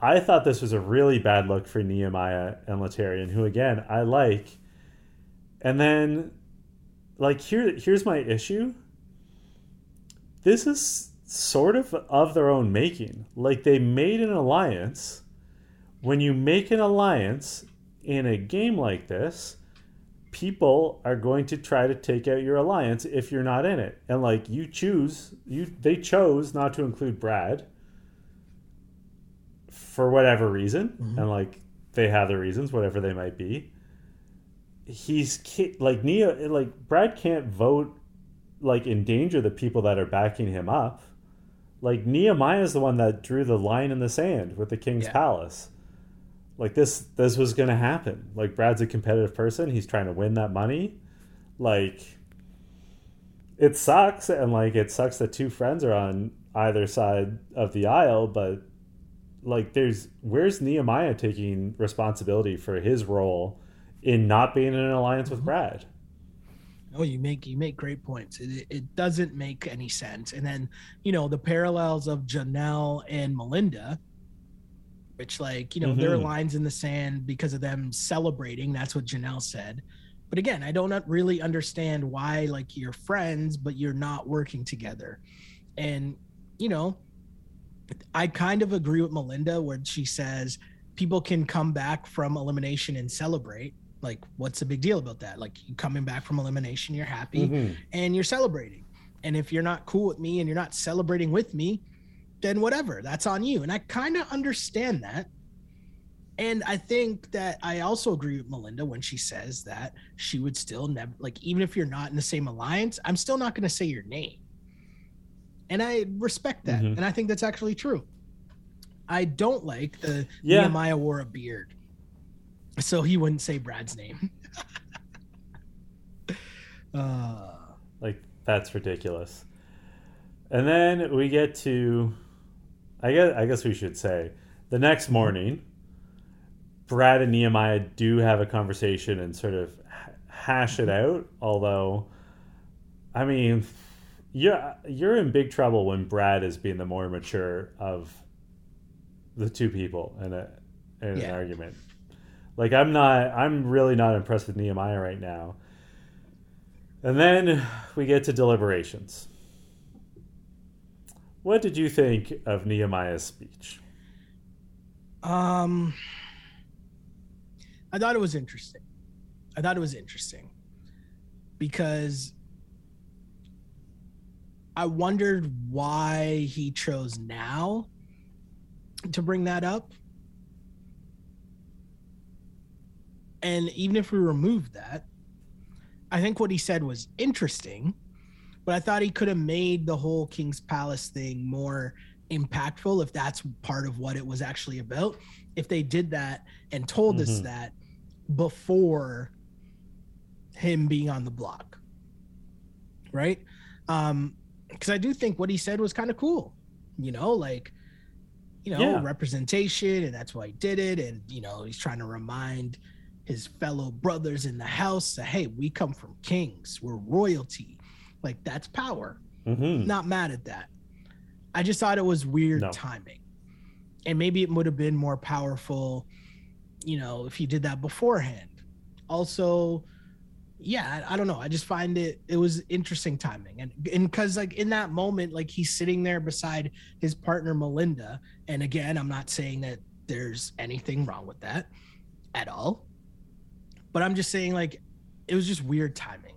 S1: i thought this was a really bad look for nehemiah and latarian who again i like. And then like here here's my issue. This is sort of of their own making. Like they made an alliance. When you make an alliance in a game like this people are going to try to take out your alliance if you're not in it. And like you choose, you they chose not to include Brad for whatever reason, mm-hmm. and like they have their reasons, whatever they might be. He's like Neo, like Brad can't vote, like endanger the people that are backing him up. Like Nehemiah is the one that drew the line in the sand with the king's yeah. palace like this this was gonna happen like brad's a competitive person he's trying to win that money like it sucks and like it sucks that two friends are on either side of the aisle but like there's where's nehemiah taking responsibility for his role in not being in an alliance with mm-hmm. brad
S2: Oh, you make you make great points. It, it doesn't make any sense. And then, you know, the parallels of Janelle and Melinda, which like you know mm-hmm. there are lines in the sand because of them celebrating that's what janelle said but again i don't really understand why like you're friends but you're not working together and you know i kind of agree with melinda where she says people can come back from elimination and celebrate like what's the big deal about that like you coming back from elimination you're happy mm-hmm. and you're celebrating and if you're not cool with me and you're not celebrating with me then whatever, that's on you. And I kind of understand that. And I think that I also agree with Melinda when she says that she would still never, like, even if you're not in the same alliance, I'm still not going to say your name. And I respect that. Mm-hmm. And I think that's actually true. I don't like the yeah. Nehemiah wore a beard. So he wouldn't say Brad's name. [LAUGHS]
S1: uh, like, that's ridiculous. And then we get to I guess I guess we should say the next morning, Brad and Nehemiah do have a conversation and sort of hash it out. Although, I mean, you're you're in big trouble when Brad is being the more mature of the two people in a in yeah. an argument. Like I'm not, I'm really not impressed with Nehemiah right now. And then we get to deliberations. What did you think of Nehemiah's speech?
S2: Um, I thought it was interesting. I thought it was interesting because I wondered why he chose now to bring that up. And even if we remove that, I think what he said was interesting but I thought he could have made the whole King's Palace thing more impactful if that's part of what it was actually about. If they did that and told mm-hmm. us that before him being on the block. Right? Um because I do think what he said was kind of cool. You know, like you know, yeah. representation and that's why he did it and you know, he's trying to remind his fellow brothers in the house that hey, we come from kings, we're royalty like that's power. Mm-hmm. Not mad at that. I just thought it was weird no. timing. And maybe it would have been more powerful, you know, if he did that beforehand. Also, yeah, I, I don't know. I just find it it was interesting timing. And and cuz like in that moment like he's sitting there beside his partner Melinda, and again, I'm not saying that there's anything wrong with that at all. But I'm just saying like it was just weird timing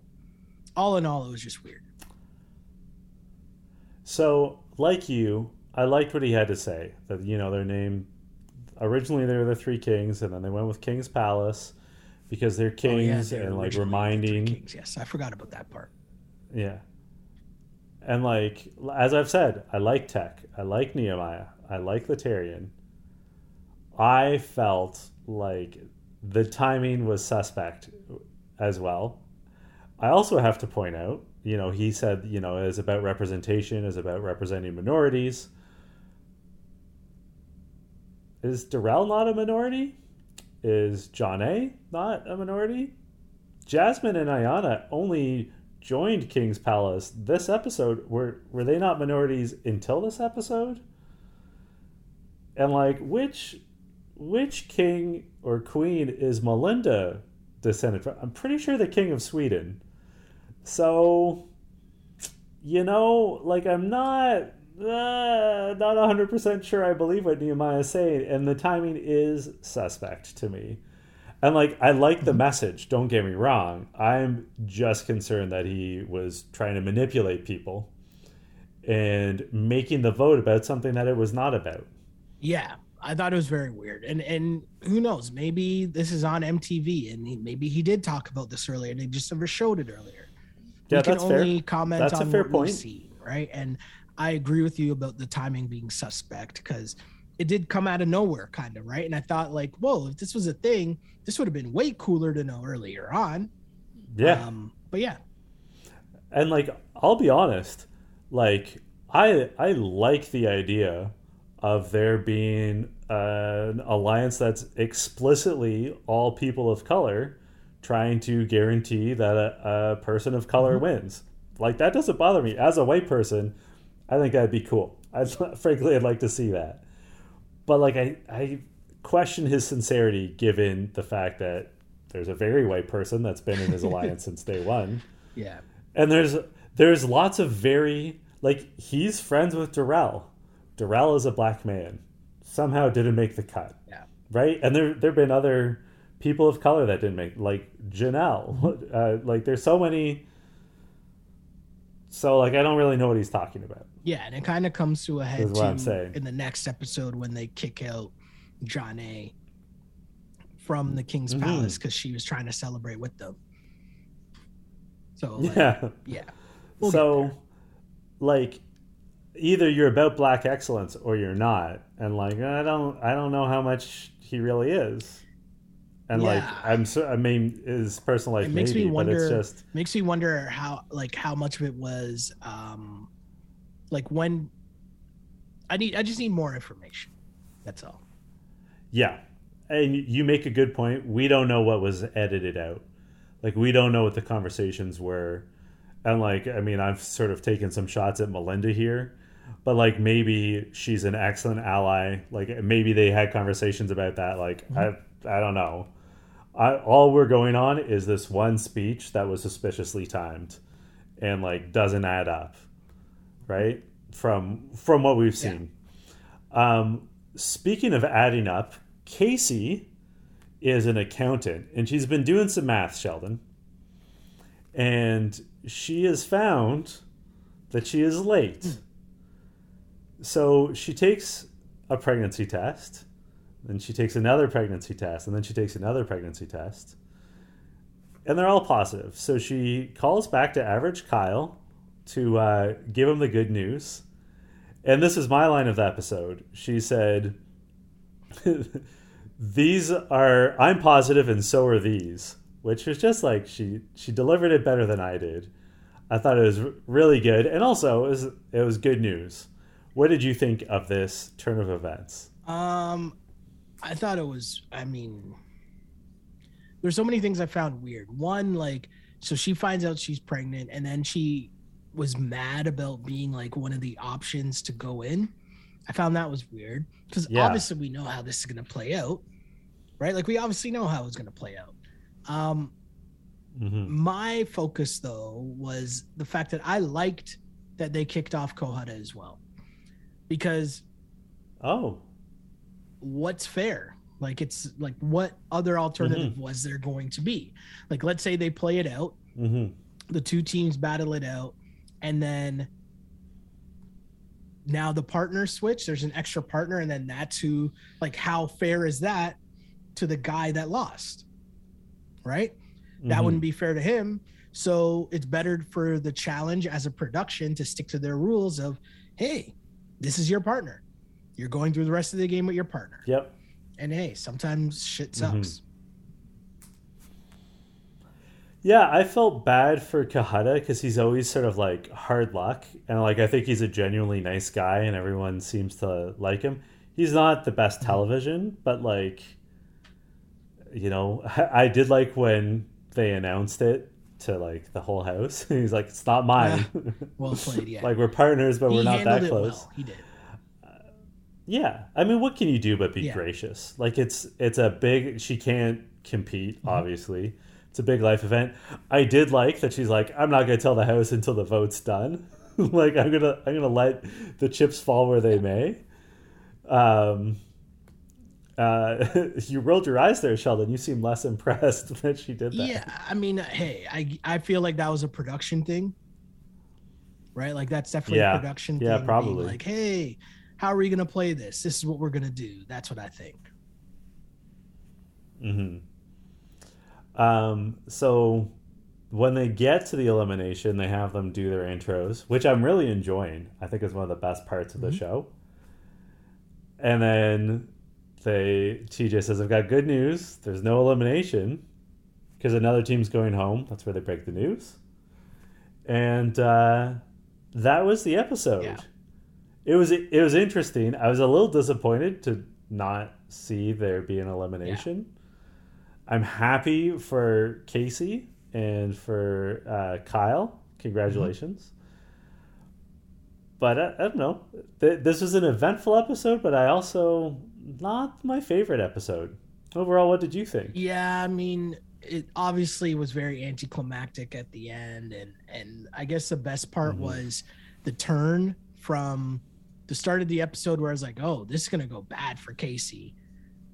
S2: all in all, it was just weird.
S1: So, like you, I liked what he had to say. That you know, their name originally they were the Three Kings, and then they went with King's Palace because they're kings oh, yeah, and like reminding. Kings.
S2: Yes, I forgot about that part.
S1: Yeah, and like as I've said, I like Tech. I like Nehemiah. I like Latarian. I felt like the timing was suspect as well I also have to point out, you know, he said, you know, is about representation, is about representing minorities. Is Darrell not a minority? Is John A not a minority? Jasmine and Ayana only joined King's Palace this episode. Were were they not minorities until this episode? And like which which king or queen is Melinda descended from? I'm pretty sure the king of Sweden. So, you know, like I'm not uh, not 100% sure I believe what Nehemiah is saying, and the timing is suspect to me. And like I like the message, don't get me wrong. I'm just concerned that he was trying to manipulate people and making the vote about something that it was not about.
S2: Yeah, I thought it was very weird. And and who knows? Maybe this is on MTV, and he, maybe he did talk about this earlier. They just never showed it earlier.
S1: Yeah,
S2: we can
S1: that's
S2: only
S1: fair.
S2: comment
S1: That's a
S2: on
S1: fair
S2: what
S1: point.
S2: we've seen, right? And I agree with you about the timing being suspect because it did come out of nowhere, kind of, right? And I thought, like, whoa, if this was a thing, this would have been way cooler to know earlier on.
S1: Yeah.
S2: Um, but yeah,
S1: and like I'll be honest, like I I like the idea of there being an alliance that's explicitly all people of color trying to guarantee that a, a person of color wins. Like that doesn't bother me as a white person. I think that'd be cool. I [LAUGHS] frankly I'd like to see that. But like I I question his sincerity given the fact that there's a very white person that's been in his [LAUGHS] alliance since day one
S2: yeah,
S1: and there's there's lots of very like he's friends with Darrell. Darrell is a black man. Somehow didn't make the cut.
S2: Yeah.
S1: Right? And there there've been other people of color that didn't make like Janelle. [LAUGHS] Uh, like there's so many so like I don't really know what he's talking about.
S2: Yeah, and it kind of comes to a head
S1: Is
S2: too in the next episode when they kick out John A. from the King's
S1: Mhm.
S2: Palace because she was trying to celebrate with them. So like,
S1: Yeah.
S2: yeah, [LAUGHS] We'll
S1: so like either you're about black excellence or you're not. And like I don't I don't know how much he really is. And like I'm so I mean his personal life
S2: It makes me
S1: maybe, but it's
S2: wonder-
S1: just
S2: makes me wonder how like how much of it was um like when I need I just need more information. That's all.
S1: Yeah. And you make a good point. We don't know what was edited out. Like we don't know what the conversations were. And like I mean I've sort of taken some shots at Melinda here, but like maybe she's an excellent ally. Like maybe they had conversations about that like mm-hmm. I I don't know. I, all we're going on is this one speech that was suspiciously timed and like doesn't add up. Right? From from what we've seen. Um speaking of adding up, Casey is an accountant and she's been doing some math, Sheldon. And she has found that she is late. So she takes a pregnancy test, then she takes another pregnancy test, and then she takes another pregnancy test. And they're all positive. So she calls back to Average Kyle to uh, give him the good news. And this is my line of the episode. She said, [LAUGHS] "These are I'm positive, and so are these," which was just like she she delivered it better than I did. I thought it was really good, and also it was it was good news. What did you think of this turn of events?
S2: Um I thought it was I mean there's so many things I found weird. One like so she finds out she's pregnant and then she was mad about being like one of the options to go in. I found that was weird because
S1: Yeah.
S2: obviously we know how this is going to play out. Right? Like we obviously know how it's going to play out. Um
S1: hmm
S2: my focus though was the fact that I liked that they kicked off Kohada as well. Because
S1: Oh,
S2: what's fair? Like it's like what other alternative
S1: Mm-hmm.
S2: was there going to be? Like let's say they play it out,
S1: hmm
S2: the two teams battle it out, and then now the partners switch. There's an extra partner, and then that's who like how fair is that to the guy that lost? Right? that
S1: Mm-hmm.
S2: wouldn't be fair to him. So it's better for the challenge as a production to stick to their rules of, hey, this is your partner. You're going through the rest of the game with your partner.
S1: Yep.
S2: And hey, sometimes shit sucks.
S1: Yeah, I felt bad for Kohada because he's always sort of like hard luck, and like I think he's a genuinely nice guy, and everyone seems to like him. He's not the best television, but like, you know, [LAUGHS] I did like when they announced it to like the whole house. [LAUGHS] he's like, "It's not mine." [LAUGHS]
S2: Well played, yeah.
S1: like we're partners, but
S2: he
S1: we're not that close.
S2: well. He did.
S1: Yeah, I mean, what can you do but be
S2: Yeah.
S1: gracious? Like it's it's a big. She can't compete.
S2: Mm-hmm.
S1: Obviously, it's a big life event. I did like that she's like, I'm not gonna tell the house until the vote's done. [LAUGHS] like I'm gonna I'm gonna let the chips fall where they may. Um, Uh, [LAUGHS] you rolled your eyes there, Sheldon. You seem less impressed [LAUGHS] that she did that.
S2: Yeah, I mean, hey, I I feel like that was a production thing, right? Like that's definitely
S1: Yeah.
S2: a production
S1: Yeah,
S2: thing.
S1: probably.
S2: Like, hey, how are we gonna play this? This is what we're gonna do. That's what I think.
S1: hmm Um, so when they get to the elimination, they have them do their intros, which I'm really enjoying. I think is one of the best parts of the
S2: Mhm.
S1: show. And then they TJ says, "I've got good news. There's no elimination because another team's going home." That's where they break the news. And uh, that was the episode.
S2: Yeah.
S1: It was it was interesting. I was a little disappointed to not see there be an elimination. I'm happy for Casey and for uh, Kyle. Congratulations. But I, I don't know. Th- This was an eventful episode, but I also not my favorite episode. Overall, what did you think?
S2: Yeah, I mean, it obviously was very anticlimactic at the end, and and I guess the best part
S1: Mhm.
S2: was the turn from the start of the episode where I was like, oh, this is gonna go bad for Casey,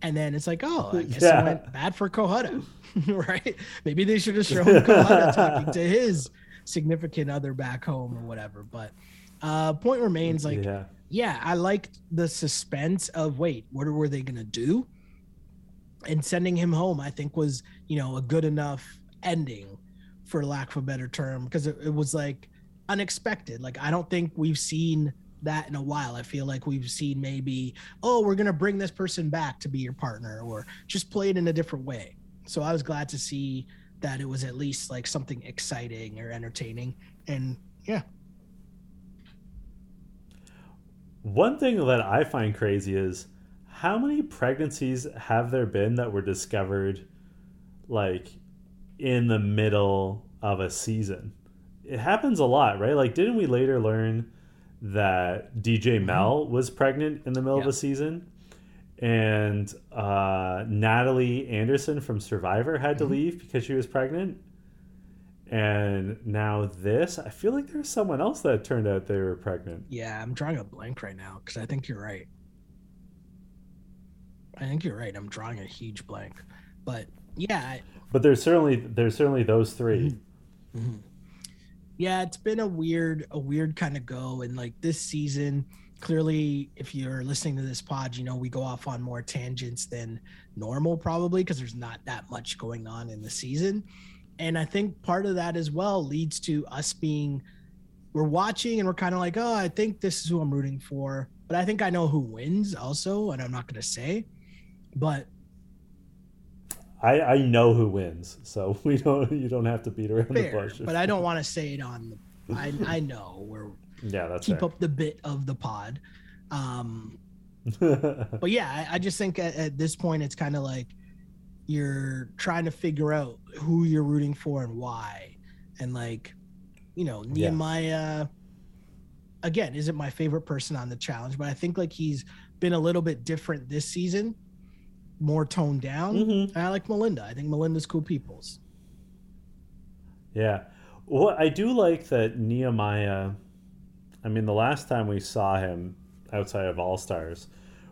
S2: and then it's like, oh, I guess
S1: Yeah.
S2: it went bad for Kohada, [LAUGHS] right? Maybe they should have shown Kohada talking to his significant other back home or whatever. But uh, point remains, like,
S1: yeah,
S2: yeah, I liked the suspense of wait, what were they gonna do? And sending him home, I think was you know a good enough ending, for lack of a better term, because it, it was like unexpected. Like I don't think we've seen that in a while. I feel like we've seen maybe oh we're gonna bring this person back to be your partner, or just play it in a different way. So I was glad to see that it was at least like something exciting or entertaining, and yeah,
S1: One thing that I find crazy is how many pregnancies have there been that were discovered like in the middle of a season? It happens a lot, right? Like, didn't we later learn that DJ Mel was pregnant in the middle of the season? And uh, Natalie Anderson from Survivor had to
S2: Mhm.
S1: leave because she was pregnant. And now this, I feel like there's someone else that turned out they were pregnant.
S2: Yeah, I'm drawing a blank right now because I think you're right. I think you're right. I'm drawing a huge blank, but yeah, I,
S1: But there's certainly there's certainly those 3
S2: mhm. Yeah, it's been a weird, a weird kind of go, and like this season, clearly, if you're listening to this pod, you know we go off on more tangents than normal, probably because there's not that much going on in the season, and I think part of that as well leads to us being we're watching and we're kind of like, oh, I think this is who I'm rooting for, but I think I know who wins also, and I'm not going to say, but
S1: I, I know who wins, so [LAUGHS] we don't you don't have to beat around the bush.
S2: But I don't want to [LAUGHS] say it on the. I I know we're
S1: yeah, that's
S2: keep
S1: fair.
S2: up the bit of the pod, um, [LAUGHS] but yeah, I, I just think at, at this point it's kind of like you're trying to figure out who you're rooting for and why, and like, you know,
S1: Yeah.
S2: Nehemiah. Again, isn't my favorite person on the challenge, but I think like he's been a little bit different this season, more toned down.
S1: Mhm.
S2: I like Melinda. I think Melinda's cool people's.
S1: Yeah. Well, I do like that Nehemiah. I mean, the last time we saw him outside of All Stars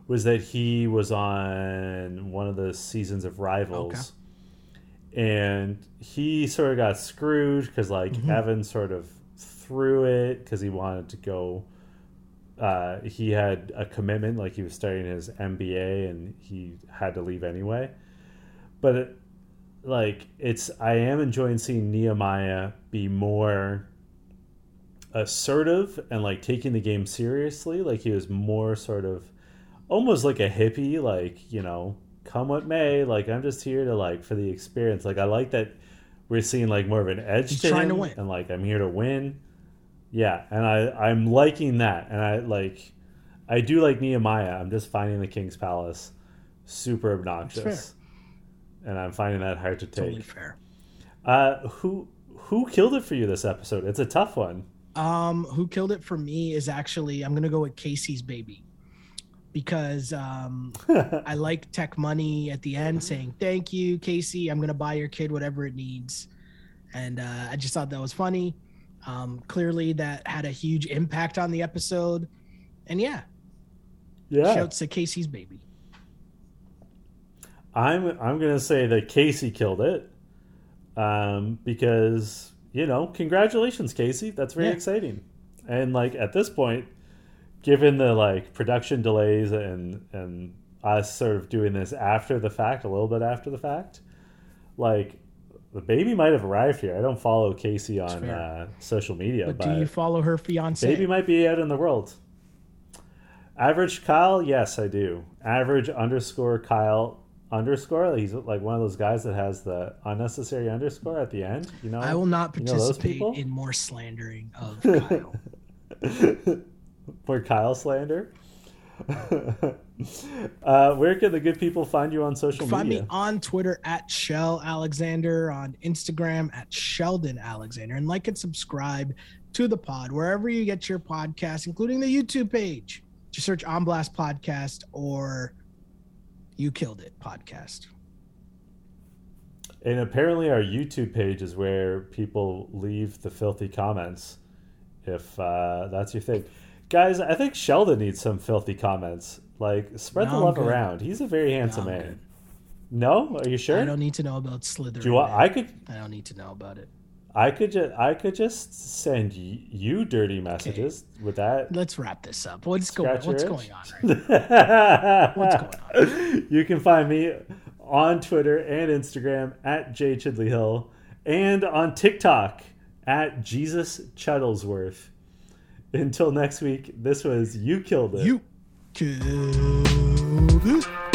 S1: was that he was on one of the seasons of Rivals. And he sort of got screwed because, like,
S2: Mhm.
S1: Evan sort of threw it because he wanted to go. Uh, he had a commitment, like he was starting his MBA and he had to leave anyway. But it, like it's I am enjoying seeing Nehemiah be more assertive and like taking the game seriously. Like he was more sort of almost like a hippie, like, you know, come what may, like I'm just here to like for the experience. Like I like that we're seeing like more of an edge
S2: He's
S1: to
S2: trying to win.
S1: and like I'm here to win. Yeah, and I I'm liking that. And I like I do like Nehemiah. I'm just finding the King's Palace super obnoxious. And I'm finding that hard to take.
S2: Totally fair.
S1: Uh, who who killed it for you this episode? It's a tough one.
S2: Um, who killed it for me is actually I'm gonna go with Casey's baby because um, [LAUGHS] I like Tech Money at the end saying thank you, Casey. I'm gonna buy your kid whatever it needs, and uh, I just thought that was funny. Um, clearly, that had a huge impact on the episode, and yeah,
S1: yeah,
S2: shouts to Casey's baby.
S1: I'm I'm gonna say that Casey killed it, um, because you know, congratulations, Casey. That's very
S2: Yeah.
S1: exciting. And like at this point, given the like production delays and and us sort of doing this after the fact, a little bit after the fact, like the baby might have arrived here. I don't follow Casey on uh, social media,
S2: But
S1: but,
S2: do you follow her fiance?
S1: baby might be out in the world. Average Kyle, yes, I do. Average underscore Kyle underscore. He's like one of those guys that has the unnecessary underscore at the end. You know,
S2: I will not
S1: You know
S2: participate in more slandering of [LAUGHS] Kyle.
S1: For Kyle slander. [LAUGHS] uh, where can the good people find you on social
S2: Find
S1: media?
S2: Find me on Twitter at Shell Alexander, on Instagram at Sheldon Alexander, and like and subscribe to the pod wherever you get your podcasts, including the YouTube page. Just search On Blast Podcast or You Killed It Podcast.
S1: And apparently, our YouTube page is where people leave the filthy comments. If uh, that's your thing, guys, I think Sheldon needs some filthy comments. Like, spread
S2: No,
S1: the love around. He's a very handsome
S2: No,
S1: man.
S2: good.
S1: No, are you sure?
S2: I don't need to know about Slytherin.
S1: Do you want? I could.
S2: I don't need to know about it.
S1: I could just. I could just send y- you dirty messages with that.
S2: Let's wrap this up. What's going
S1: Scratch
S2: What's
S1: itch?
S2: going on right? [LAUGHS]
S1: What's
S2: going on?
S1: You can find me on Twitter and Instagram at J Chidley Hill and on TikTok at Jesus Chuttlesworth. Until next week, this was You Killed It.
S2: You killed it.